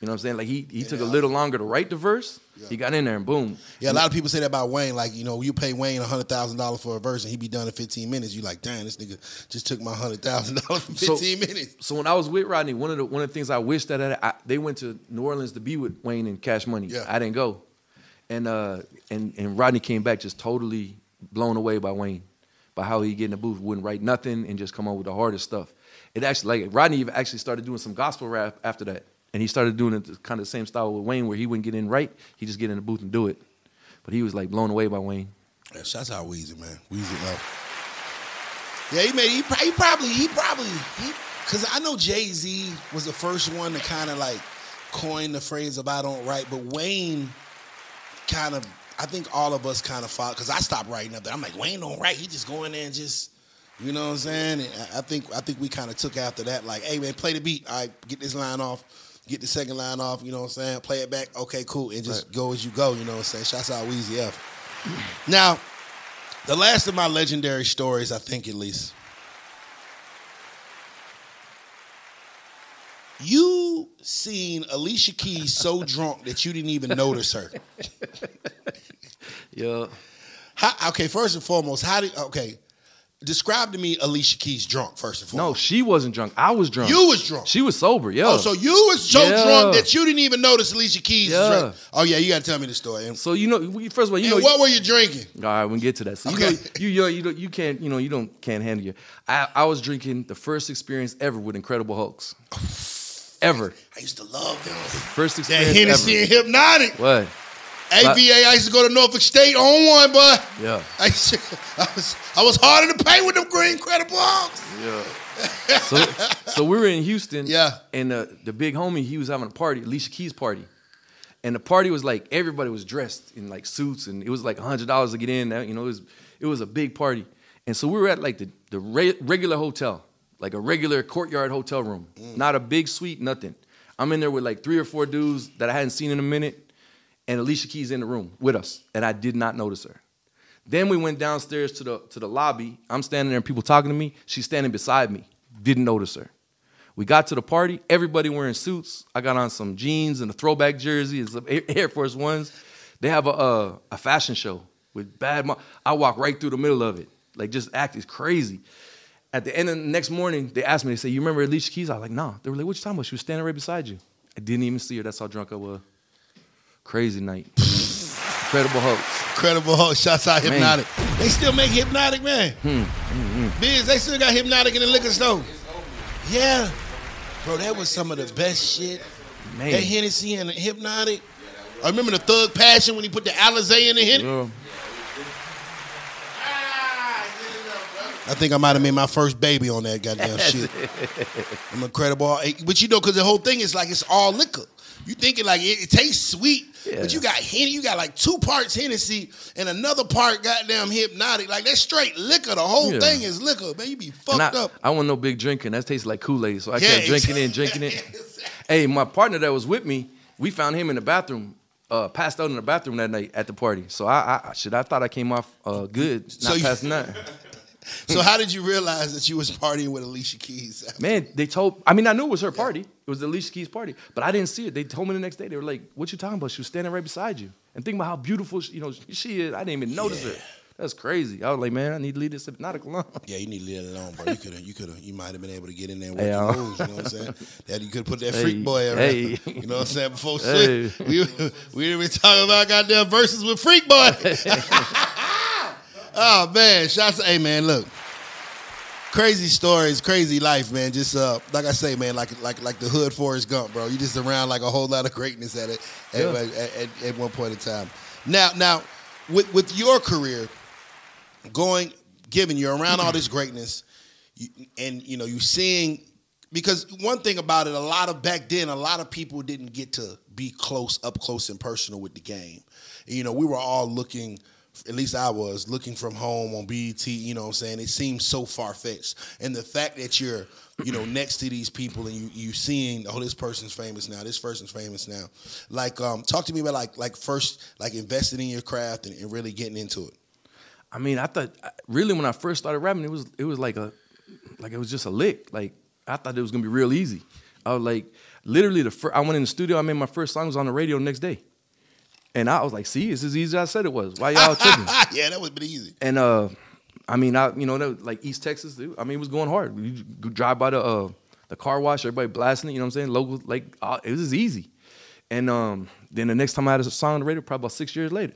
You know what I'm saying? Like he he took a little longer to write the verse. He got in there and boom. Yeah, a lot of people say that about Wayne. Like, you know, you pay Wayne hundred thousand dollars for a verse and he be done in fifteen minutes. You like, damn, this nigga just took my hundred thousand dollars for So- fifteen minutes. So when I was with Rodney, one of the one of the things I wished that I, I, they went to New Orleans to be with Wayne and Cash Money. Yeah. I didn't go, and uh, and and Rodney came back just totally blown away by Wayne, by how he get in the booth, wouldn't write nothing, and just come up with the hardest stuff. It actually like Rodney even actually started doing some gospel rap after that, and he started doing it kind of the same style with Wayne, where he wouldn't get in right, he just get in the booth and do it. But he was like blown away by Wayne. Yeah, shouts out Weezy, man. Weezy. Yeah, he made. He, he probably. He probably. He because I know Jay Z was the first one to kind of like coin the phrase "I don't write," but Wayne kind of. I think all of us kind of fought because I stopped writing up there. I'm like Wayne don't write. He just go in there and just. You know what I'm saying? And I I think I think we kind of took after that. Like, hey man, play the beat. All right, get this line off. Get the second line off. You know what I'm saying? Play it back. Okay, cool. And just go as you go. You know what I'm saying? Shouts out Weezy F. Now, the last of my legendary stories, I think at least. You seen Alicia Keys so drunk that you didn't even notice her. Yeah. How, okay, first and foremost, how did okay? Describe to me Alicia Keys drunk first and foremost. No, she wasn't drunk. I was drunk. You was drunk. She was sober. Yeah. Oh, so you was so Yeah. drunk that you didn't even notice Alicia Keys Yeah. drunk. Oh yeah, you gotta tell me the story. So you know, first of all, you and know, what were you drinking? all right, we get to that. So you Okay. know, you you you, can't you know you don't can't handle you. I I was drinking the first experience ever with Incredible Hulks, ever I used to love them. first experience. That Hennessy ever. and Hypnotiq. What? AVA, I used to go to Norfolk State on one, but Yeah, I, to- I was I was harder to pay with them green credit hogs. yeah. so so we were in Houston. Yeah. and uh, the big homie he was having a party, Alicia Keys party. And the party was like everybody was dressed in like suits, and it was like hundred dollars to get in. You know, it was it was a big party, and so we were at like the the re- regular hotel, like a regular courtyard hotel room, Mm. not a big suite, nothing. I'm in there with like three or four dudes that I hadn't seen in a minute, and Alicia Keys in the room with us, and I did not notice her. Then we went downstairs to the to the lobby. I'm standing there and people talking to me. She's standing beside me. Didn't notice her. We got to the party. Everybody wearing suits. I got on some jeans and a throwback jersey and some Air Force Ones. They have a a, a fashion show with bad. Mo- I walk right through the middle of it, like just act is crazy. At the end of the next morning, they asked me. They say, "You remember Alicia Keys?" I was like, "No." They were like, "What you talking about?" She was standing right beside you. I didn't even see her. That's how drunk I was. Crazy night. Incredible hoax. Incredible host. Shouts out. Hypnotiq. They still make Hypnotiq, man. Hmm. Mm, mm. Biz, they still got Hypnotiq in the liquor store. Yeah. Bro, that was some of the best shit. Man. That Hennessy and the Hypnotiq. I remember the Thug Passion when he put the Alizé in the Hennessy. Yeah. I think I might have made my first baby on that goddamn shit. I'm incredible. But you know, because the whole thing is like it's all liquor. You thinking like it, it tastes sweet, Yeah. but you got Henny, you got like two parts Hennessy and another part goddamn Hypnotiq. Like that's straight liquor. The whole Yeah. thing is liquor, man. You be And fucked I, up. I wasn't no big drinking. That tastes like Kool Aid, so I Yeah, kept drinking it, exactly. drinking it. Hey, my partner that was with me, we found him in the bathroom, uh, passed out in the bathroom that night at the party. So I, I shit, I thought I came off uh, good, not So you- passing out. So how did you realize that you was partying with Alicia Keys? Man, they told. I mean, I knew it was her party. It was the Alicia Keys party, but I didn't see it. They told me the next day. They were like, "What you talking about?" She was standing right beside you. And think about how beautiful, she, you know, she is. I didn't even notice her. That's crazy. I was like, man, I need to leave this Hypnotiq alone. Yeah, you need to leave it alone, bro. You could have, you could have, you might have been able to get in there and Hey, work uh, your moves. You know what I'm saying? That you could put that Hey, Freek Boi around. hey. You know what I'm saying? Before Hey. we we didn't even talking about goddamn verses with Freek Boi. oh man, shots. Hey man, look, crazy stories, crazy life, man. Just uh, like I say, man, like like like the hood Forrest Gump, bro. You just around like a whole lot of greatness at it at, Yeah. at, at, at one point in time. Now, now, with with your career going, given you're around all this greatness, you, and you know you're seeing because one thing about it, a lot of back then, a lot of people didn't get to be close, up close and personal with the game. You know, we were all looking. At least I was looking from home on BET. You know, what I'm saying it seems so far fetched, and the fact that you're, you know, next to these people and you you seeing, oh, this person's famous now, this person's famous now. Like, um, talk to me about like like first like investing in your craft and, and really getting into it. I mean, I thought really when I first started rapping, it was it was like a like it was just a lick. Like I thought it was gonna be real easy. I was like, literally the first, I went in the studio. I made my first song was on the radio the next day, and I was like, see, it's as easy as I said it was. Why y'all tripping? yeah, that would have been easy. and uh, I mean, I you know that was like East Texas. dude, I mean, it was going hard. You drive by the uh, the car wash, everybody blasting it. You know what I'm saying? Local like uh, it was easy. And um, then the next time I had a song on the radio, probably about six years later.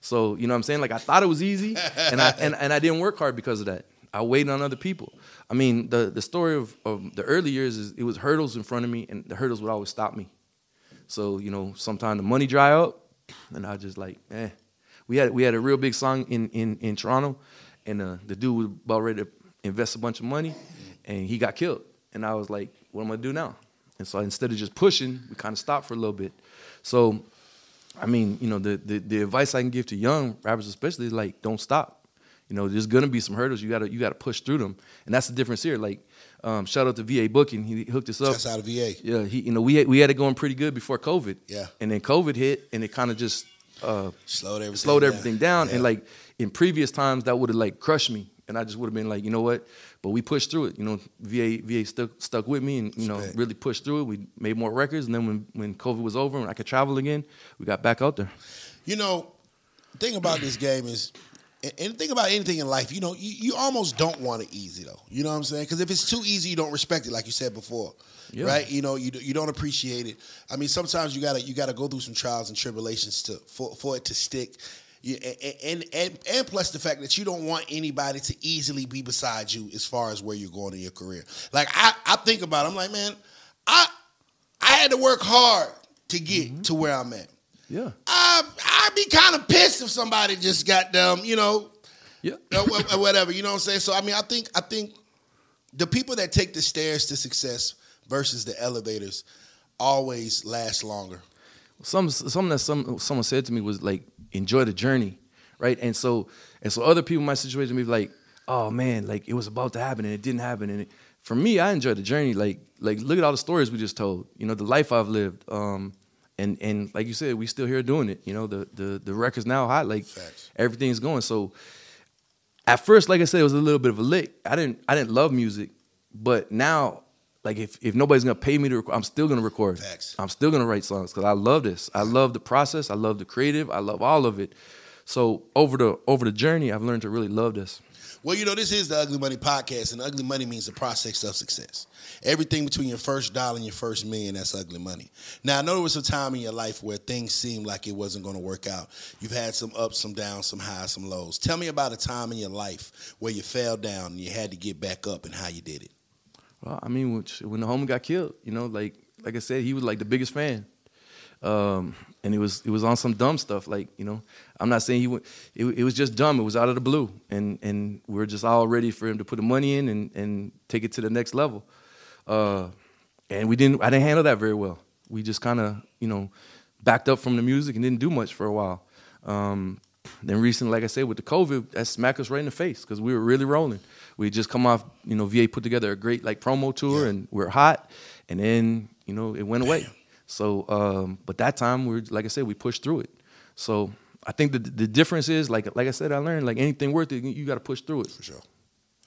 So you know what I'm saying? Like I thought it was easy, and I and, and I didn't work hard because of that. I waited on other people. I mean, the the story of, of the early years is it was hurdles in front of me, and the hurdles would always stop me. So you know, sometimes the money dry up, and I just like, eh. We had we had a real big song in in in Toronto, and uh, the dude was about ready to invest a bunch of money, and he got killed. And I was like, what am I gonna do now? And so instead of just pushing, we kind of stopped for a little bit. So, I mean, you know, the, the the advice I can give to young rappers, especially, is like, don't stop. You know, there's gonna be some hurdles. You gotta you gotta push through them, and that's the difference here. Like, um, shout out to VA Booking. He hooked us up. That's out of VA. Yeah, he, you know, we had, we had it going pretty good before COVID. Yeah. and then COVID hit, and it kind of just uh, Slowed everything. slowed down. everything down. Yeah. And like in previous times, that would have like crushed me, and I just would have been like, you know what? But we pushed through it. You know, VA VA stuck stuck with me, and you know, Respect. really pushed through it. We made more records, and then when when COVID was over and I could travel again, we got back out there. You know, the thing about this game is, and- thing about anything in life, you know, you, you almost don't want it easy though. You know what I'm saying? Because if it's too easy, you don't respect it, like you said before, Yeah. right? You know, you you don't appreciate it. I mean, sometimes you gotta you gotta go through some trials and tribulations to for for it to stick. You, and, and and plus the fact that you don't want anybody to easily be beside you as far as where you're going in your career. Like I, I think about, it, I'm like, man, I I had to work hard to get mm-hmm. to where I'm at. Yeah, I I'd be kind of pissed if somebody just got them, you know, yeah, or whatever. You know what I'm saying? So I mean, I think I think the people that take the stairs to success versus the elevators always last longer. some something that some someone said to me was like enjoy the journey, right? And so and so other people in my situation be like, oh man, like it was about to happen and it didn't happen. And it, for me, I enjoy the journey. Like like look at all the stories we just told. You know, the life I've lived. Um, and and like you said, we still here doing it. You know, the the the record's now hot. Like Facts. everything's going. So at first, like I said, it was a little bit of a lick. I didn't I didn't love music, but now. Like if, if nobody's gonna pay me to record, I'm still gonna record. Facts. I'm still gonna write songs because I love this. I love the process. I love the creative. I love all of it. So over the over the journey, I've learned to really love this. Well, you know, this is the Ugly Money podcast, and Ugly Money means the process of success. Everything between your first dollar and your first million, that's ugly money. Now, I know there was a time in your life where things seemed like it wasn't going to work out. You've had some ups, some downs, some highs, some lows. Tell me about a time in your life where you fell down and you had to get back up and how you did it. Well, I mean, when, the homie got killed, you know, like like I said, he was like the biggest fan, um, and it was it was on some dumb stuff. Like you know, I'm not saying he went. It, it was just dumb. It was out of the blue, and and we are just all ready for him to put the money in and and take it to the next level. Uh, and we didn't. I didn't handle that very well. We just kind of you know backed up from the music and didn't do much for a while. Um, then recently, like I said, with the COVID, that smacked us right in the face because we were really rolling. We just come off, you know, VA put together a great like promo tour, Yeah. and we are hot, and then you know it went away. So, um, but that time we are like I said, we pushed through it. So I think the the difference is like like I said, I learned like anything worth it, you got to push through it. For sure.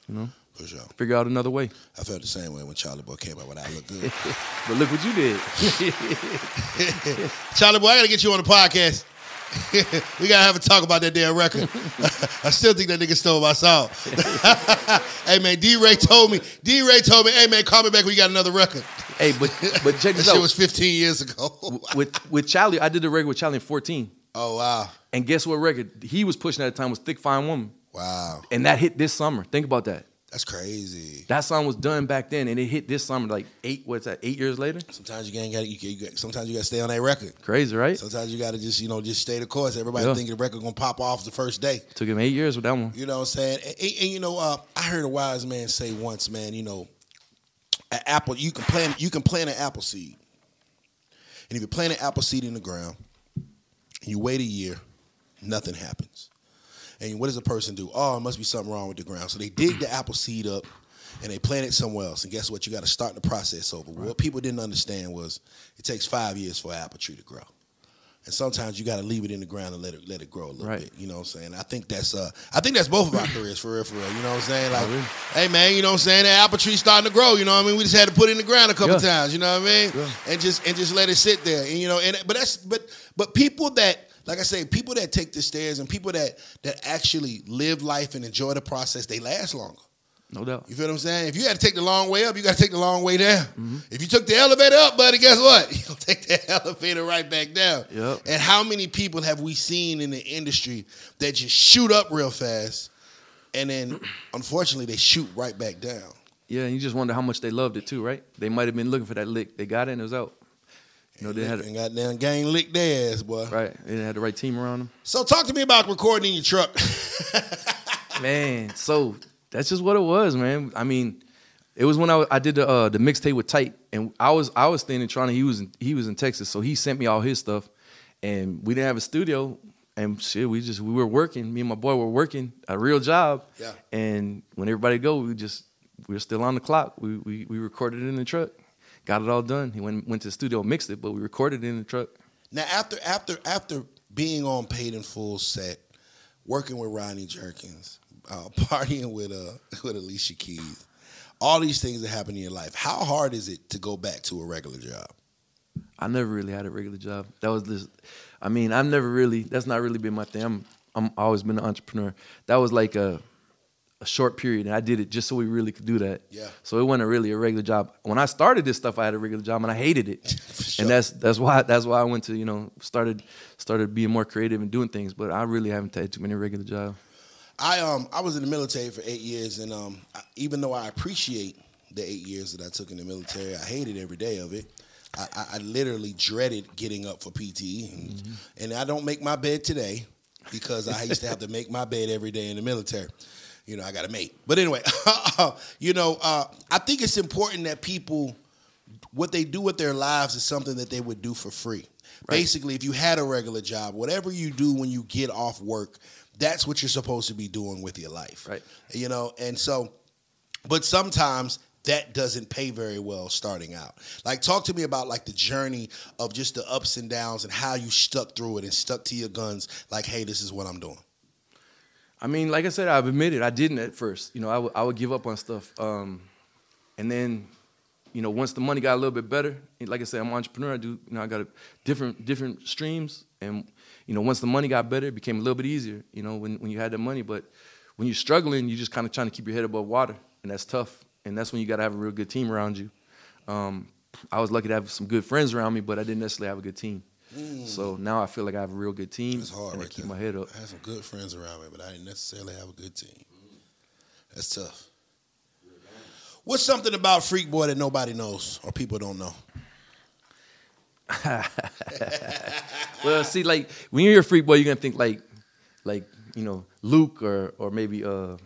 You know, For sure. figure out another way. I felt the same way when Chalie Boy came out with I Look Good. But look what you did. Chalie Boy, I got to get you on the podcast. we gotta have a talk about that damn record. I still think that nigga stole my song. hey man, D Ray told me. D Ray told me, hey man, call me back when you got another record. hey, but but check That this shit out. was 15 years ago. with with Charlie, I did the record with Charlie in 14. Oh wow, And guess what record he was pushing at the time was Thick Fine Woman. wow, And that hit this summer. Think about that. that's crazy. That song was done back then and it hit this summer like eight, what's that, eight years later? Sometimes you got you, you, Sometimes you got to stay on that record. Crazy, right? Sometimes you got to just you know just stay the course. Everybody Yeah. think the record gonna pop off the first day. Took him eight years with that one. You know what I'm saying? And, and- and, you know, uh, I heard a wise man say once, man. You know, an apple you can plant you can plant an apple seed, and if you plant an apple seed in the ground, you wait a year, nothing happens. And what does a person do? Oh, it must be something wrong with the ground. So they dig the apple seed up and they plant it somewhere else. And guess what? You got to start the process over. What people didn't understand was it takes five years for an apple tree to grow. And sometimes you got to leave it in the ground and let it let it grow a little Right. bit. You know what I'm saying? I think that's uh I think that's both of our careers for real, for real. You know what I'm saying? Like, really? hey man, you know what I'm saying? That apple tree starting to grow. You know what I mean? We just had to put it in the ground a couple Yeah. times. You know what I mean? Yeah. And just and just let it sit there. And you know, and but that's but but people that like I say, people that take the stairs and people that that actually live life and enjoy the process, they last longer. No doubt. You feel what I'm saying? If you had to take the long way up, you got to take the long way down. Mm-hmm. If you took the elevator up, buddy, guess what? You'll take the elevator right back down. Yep. And how many people have we seen in the industry that just shoot up real fast, and then unfortunately they shoot right back down? Yeah, and you just wonder how much they loved it too, right? They might have been looking for that lick. They got it and it was out. You know, they had and goddamn gang licked their ass, boy. right. They had the right team around them. So talk to me about recording in your truck. Man, so that's just what it was, man. I mean, it was when I, I did the uh, the mixtape with Tight, and I was I was staying in Toronto. He was in, he was in Texas, so he sent me all his stuff, and we didn't have a studio, and shit, we just we were working. Me and my boy were working a real job, Yeah. And when everybody go, we just we were still on the clock. We we we recorded it in the truck, got it all done. He went went to the studio, mixed it, but we recorded it in the truck. Now after after after being on paid in full set, working with Rodney Jerkins, uh, partying with uh with Alicia Keys, all these things that happen in your life. How hard is it to go back to a regular job? I never really had a regular job. That was this. I mean, I've never really. That's not really been my thing. I'm. I'm always been an entrepreneur. That was like a, a short period, and I did it just so we really could do that. Yeah. So it wasn't really a regular job. When I started this stuff, I had a regular job, and I hated it. sure. And that's that's why that's why I went to you know started started being more creative and doing things. But I really haven't had too many regular jobs. I um I was in the military for eight years, and um I, even though I appreciate the eight years that I took in the military, I hated every day of it. I, I, I literally dreaded getting up for PT, and, and I don't make my bed today because I used to have to make my bed every day in the military. You know, I got a mate. But anyway, you know, uh, I think it's important that people what they do with their lives is something that they would do for free. Basically, if you had a regular job, whatever you do when you get off work, that's what you're supposed to be doing with your life. Right. You know, and so, but sometimes that doesn't pay very well starting out. Like, talk to me about like the journey of just the ups and downs and how you stuck through it and stuck to your guns. Like, hey, this is what I'm doing. I mean, like I said, I've admitted I didn't at first. You know, I would- would give up on stuff. Um, and then, you know, once the money got a little bit better, like I said, I'm an entrepreneur. I do, you know, I got a different different streams. And, you know, once the money got better, it became a little bit easier, you know, when, when you had the money. But when you're struggling, you're just kind of trying to keep your head above water. And that's tough. And that's when you got to have a real good team around you. Um, I was lucky to have some good friends around me, but I didn't necessarily have a good team. So now I feel like I have a real good team. It's hard and I keep there. my head up. I had some good friends around me, but I didn't necessarily have a good team. That's tough. What's something about Freek Boi that nobody knows or people don't know? Well, see, like when you're a Freek Boi, you're gonna think like, like you know, Luke or or maybe uh,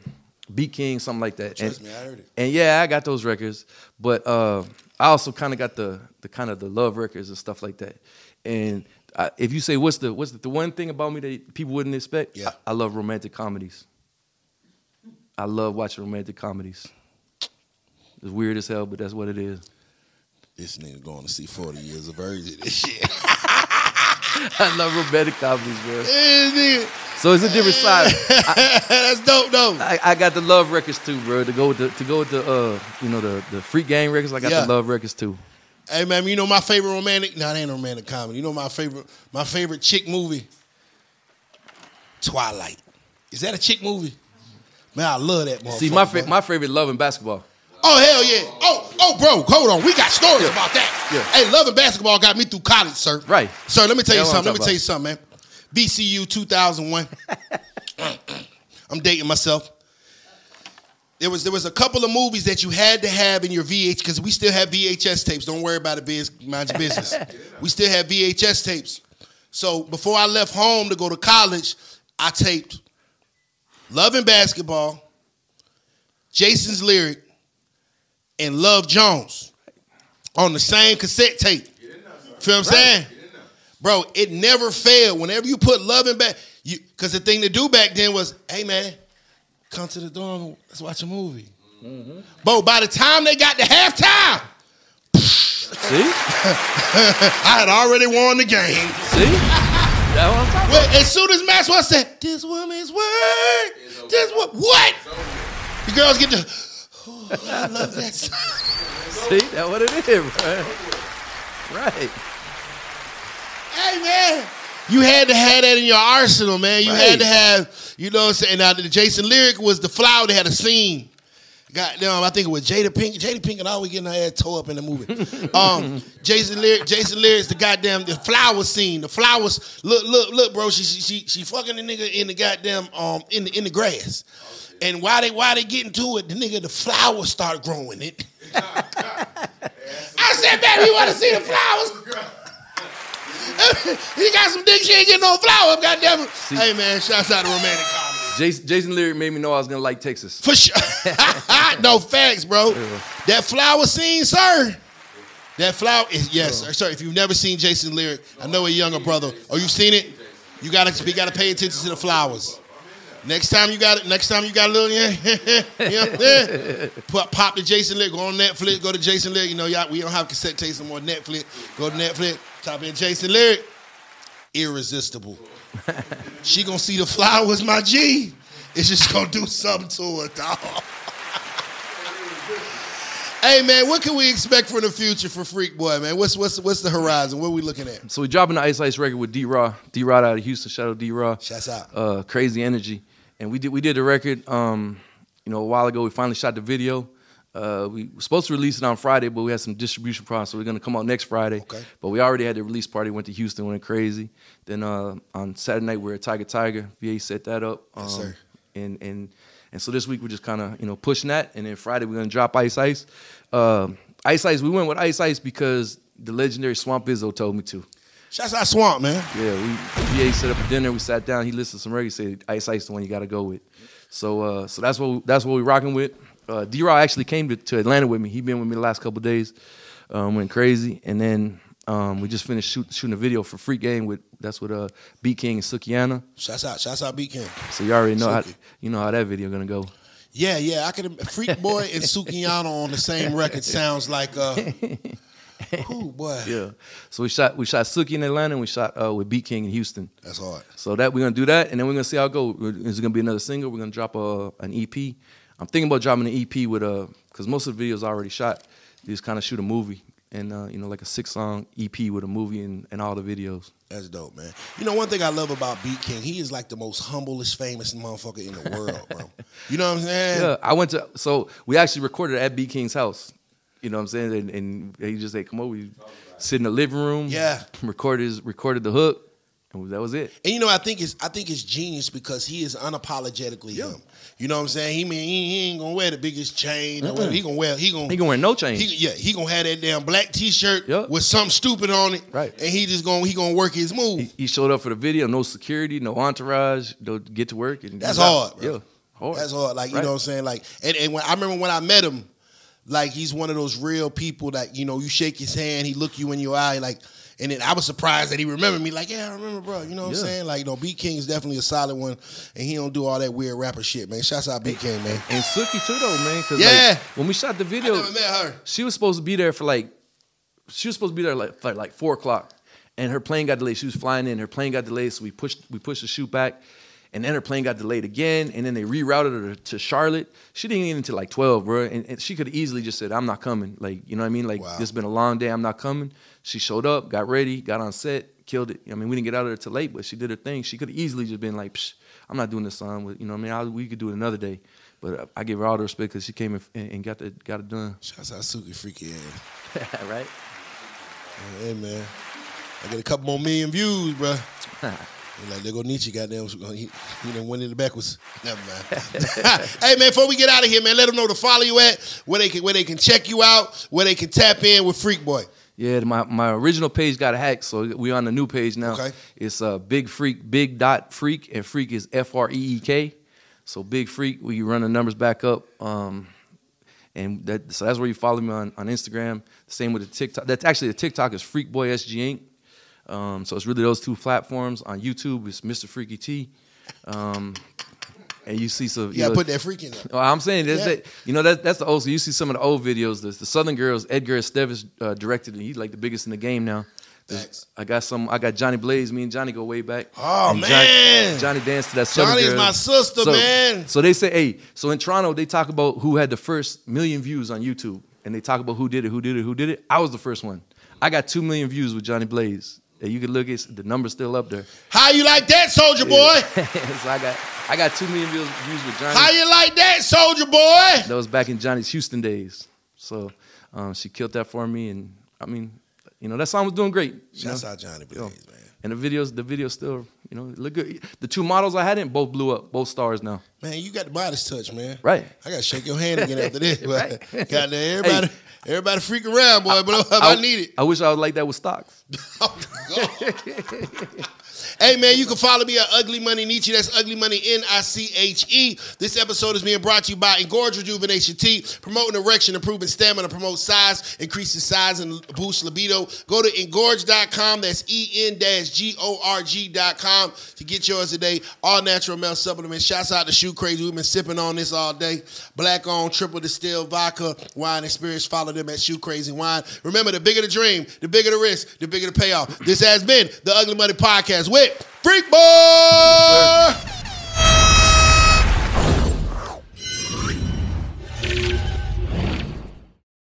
Beat King, something like that. Trust and, me, I heard it. And yeah, I got those records, but uh, I also kind of got the the kind of the love records and stuff like that. And I, if you say what's the what's the, the one thing about me that people wouldn't expect, Yeah. I, I love romantic comedies. I love watching romantic comedies. It's weird as hell, but that's what it is. This nigga going to see 40 years of virgin. This shit. I love romantic comedies, bro. Nigga- So it's a different side. That's dope, though. I, I got the love records too, bro. To go with the to go with the uh you know the the freak gang records. I got Yeah. the love records too. Hey man, you know my favorite romantic? No, it ain't romantic comedy. You know my favorite my favorite chick movie? Twilight. Is that a chick movie? Man, I love that. See, my fa- my favorite love in basketball. Oh hell yeah! Oh oh bro, hold on. We got stories Yeah. about that. Yeah. Hey, loving basketball got me through college, sir. Right. Sir, let me tell you That's something. Let me tell you something, man. BCU 2001. I'm dating myself. There was there was a couple of movies that you had to have in your VH because we still have VHS tapes. Don't worry about it, biz. Mind your business. we still have VHS tapes. So before I left home to go to college, I taped Loving Basketball, Jason's Lyric, and Love Jones on the same cassette tape. Feel what I'm saying? Bro, it never failed. Whenever you put love in back, you because the thing to do back then was, hey man, come to the dorm, let's watch a movie. Mm-hmm. Bro, by the time they got to halftime, See, I had already won the game. see, that's what I'm talking Well, as soon as Maxwell said, "This woman's word," this what what? The girls get to. Oh, I love that. song. See, that's what it is, bro. Right. Hey man, you had to have that in your arsenal, man. You had to have, you know what I'm saying? Now the Jason lyric was the flower that had a scene. Goddamn, I think it was Jada Pink. Jada Pinkett always getting her ass tore up in the movie. Um, Jason lyric, Jason lyrics, the goddamn the flower scene. The flowers. Look, look, look, bro. She she she, she fucking the nigga in the goddamn um in the in the grass. And while they while they getting to it, the nigga the flowers start growing. It. I said, baby, you want to see the flowers? he got some dick, she ain't getting no flowers, goddamn it. Hey man, shouts out to romantic comedy. Jason, Jason Lyric made me know I was gonna like Texas. For sure. no facts, bro. That flower scene, sir. That flower is yes, sir. sir. If you've never seen Jason Lyric, I know a younger brother. Oh, you've seen it? You gotta we gotta pay attention to the flowers. Next time you got it, next time you got a little, yeah, what I'm? Pop, pop the Jason Lyric, go on Netflix, go to Jason Lyric. You know, y'all, we don't have cassette tapes no more. Netflix, go to Netflix, type in Jason Lyric. Irresistible. she gonna see the flowers, my G. It's just gonna do something to her, dog. hey man, what can we expect from the future for Freek Boi, man? What's what's what's the horizon? What are we looking at? So we dropping the Ice Ice record with D Raw, D Rod out of Houston. Shout out D Raw. Shouts out. Uh, crazy energy, and we did we did the record. Um, you know, a while ago we finally shot the video. Uh, we were supposed to release it on Friday, but we had some distribution problems, so we're gonna come out next Friday. Okay. But we already had the release party. Went to Houston, went crazy. Then uh, on Saturday night we are at Tiger Tiger. VA set that up. Um, Yes, sir. And and and so this week we're just kind of you know pushing that, and then Friday we're gonna drop Ice Ice. Um Ice Ice. We went with Ice Ice because the legendary Swamp Izzo told me to. Shouts out Swamp, man. Yeah, we VA set up a dinner. We sat down. He listened to some reggae. Said Ice Ice the one you got to go with. So uh, so that's what that's what we rocking with. Uh, D Raw actually came to, to Atlanta with me. He been with me the last couple days. Um, went crazy, and then um, we just finished shoot, shooting a video for Free Game with that's with uh, Beat King and Sukihana. Shouts out, shouts out Beat King. So you already know how you know how that video gonna go. Yeah, yeah. I could Freek Boi and Sukihana on the same record sounds like uh Ooh, boy. Yeah. So we shot we shot Suki in Atlanta and we shot uh, with Beat King in Houston. That's hard. So that we're gonna do that, and then we're gonna see how it go. Is it gonna be another single? We're gonna drop a, an EP. I'm thinking about dropping an EP with a, because most of the videos I already shot. Just kind of shoot a movie, and uh, you know, like a six song EP with a movie and, and all the videos. That's dope, man. You know, one thing I love about Beat King, he is like the most humblest, famous motherfucker in the world, bro. You know what I'm saying? Yeah, I went to so we actually recorded at Beat King's house. You know what I'm saying? And, and he just said, "Come over, we sit in the living room." Yeah. recorded his, recorded the hook, and that was it. And you know, I think it's I think it's genius because he is unapologetically him. You know what I'm saying? He mean he, ain't gonna wear the biggest chain. Or whatever. He gonna wear he gonna He gonna wear no chain. He, yeah, he gonna have that damn black T-shirt Yup. with something stupid on it, Right. And he just gonna he gonna work his move. He, he showed up for the video, no security, no entourage, no get to work. And That's out. hard, bro. Yeah, hard. That's hard. Like you Right. know what I'm saying. Like and, and when I remember when I met him, like he's one of those real people that you know you shake his hand, he look you in your eye, like. And then I was surprised that he remembered me. Like, yeah, I remember, bro. You know what I'm saying? Like, you know, Beat King is definitely a solid one, and he don't do all that weird rapper shit, man. Shouts out Beat King, man. And Suki too, though, man. Cause Yeah. like, when we shot the I video, never met her. she was supposed to be there for like, she was supposed to be there like for like four o'clock, and her plane got delayed. She was flying in, her plane got delayed, so we pushed we pushed the shoot back, and then her plane got delayed again, and then they rerouted her to Charlotte. She didn't get until like twelve, bro, and, and she could have easily just said, "I'm not coming." Like, you know what I mean? Like, Wow. this has been a long day. I'm not coming. She showed up, got ready, got on set, killed it. I mean, we didn't get out of there till late, but she did her thing. She could have easily just been like, Psh, "I'm not doing this song." With you know, what I mean, I, we could do it another day. But uh, I give her all the respect because she came and, and got the got it done. Shouts out Suki Freaky ass. right? Hey man, I get a couple more million views, bro. like there go Niche, goddamn, he, he done went in the backwards. Never mind. hey man, before we get out of here, man, let them know to follow you at where they can where they can check you out, where they can tap in with Freek Boi. Yeah, my, my original page got hacked, so we on the new page now. Okay. It's uh, Big Freak, Big Dot Freak, and Freak is F R E E K. So Big Freak, we run the numbers back up, um, and that so that's where you follow me on, on Instagram. Same with the TikTok. That's actually the TikTok is Freak Boy SG Inc. Um, so it's really those two platforms. On YouTube, it's Mr. Freaky T. Um, and you see some. You know- put that freak in there. Oh, I'm saying that's Yeah. that, you know that that's the old. So you see some of the old videos. The, the Southern Girls, Edgar Esteves uh, directed, and he's like the biggest in the game now. There's- I got some. I got Jhonni Blaze. Me and Jhonni go way back. Oh, And man. Jhonni, Jhonni danced to that Southern Jhonni's my sister, so, man. So they say, hey. So in Toronto, they talk about who had the first million views on YouTube, and they talk about who did it, who did it, who did it. I was the first one. I got two million views with Jhonni Blaze. You can look at the number's still up there. How you like that, Soulja Boy? so I got I got two million views, views with Jhonni. How you like that, Soulja Boy? That was back in Jhonni's Houston days. So um, she killed that for me, and I mean, you know, that song was doing great. Shouts out Jhonni Blaze, man. And the videos, the videos still, you know, look good. The two models I had in both blew up, both stars now. Man, you got the modest touch, man. Right. I gotta shake your hand again after this. But Right. goddamn, everybody, Hey. everybody freak around, boy. But if I, need it. I wish I was like that with stocks. Oh, God. hey man, you can follow me at Ugly Money Niche. That's Ugly Money N I C H E. This episode is being brought to you by Engorge Rejuvenation Tea, promoting erection, improving stamina, promote size, increasing size, and boost libido. Go to engorge.com. That's E N G O R G.com to get yours today. All natural male supplements. Shouts out to Shoe Crazy. We've been sipping on this all day. Black on triple distilled vodka wine experience. Follow them at Shoe Crazy Wine. Remember, the bigger the dream, the bigger the risk, the bigger the payoff. This has been the Ugly Money Podcast with Freek Boi.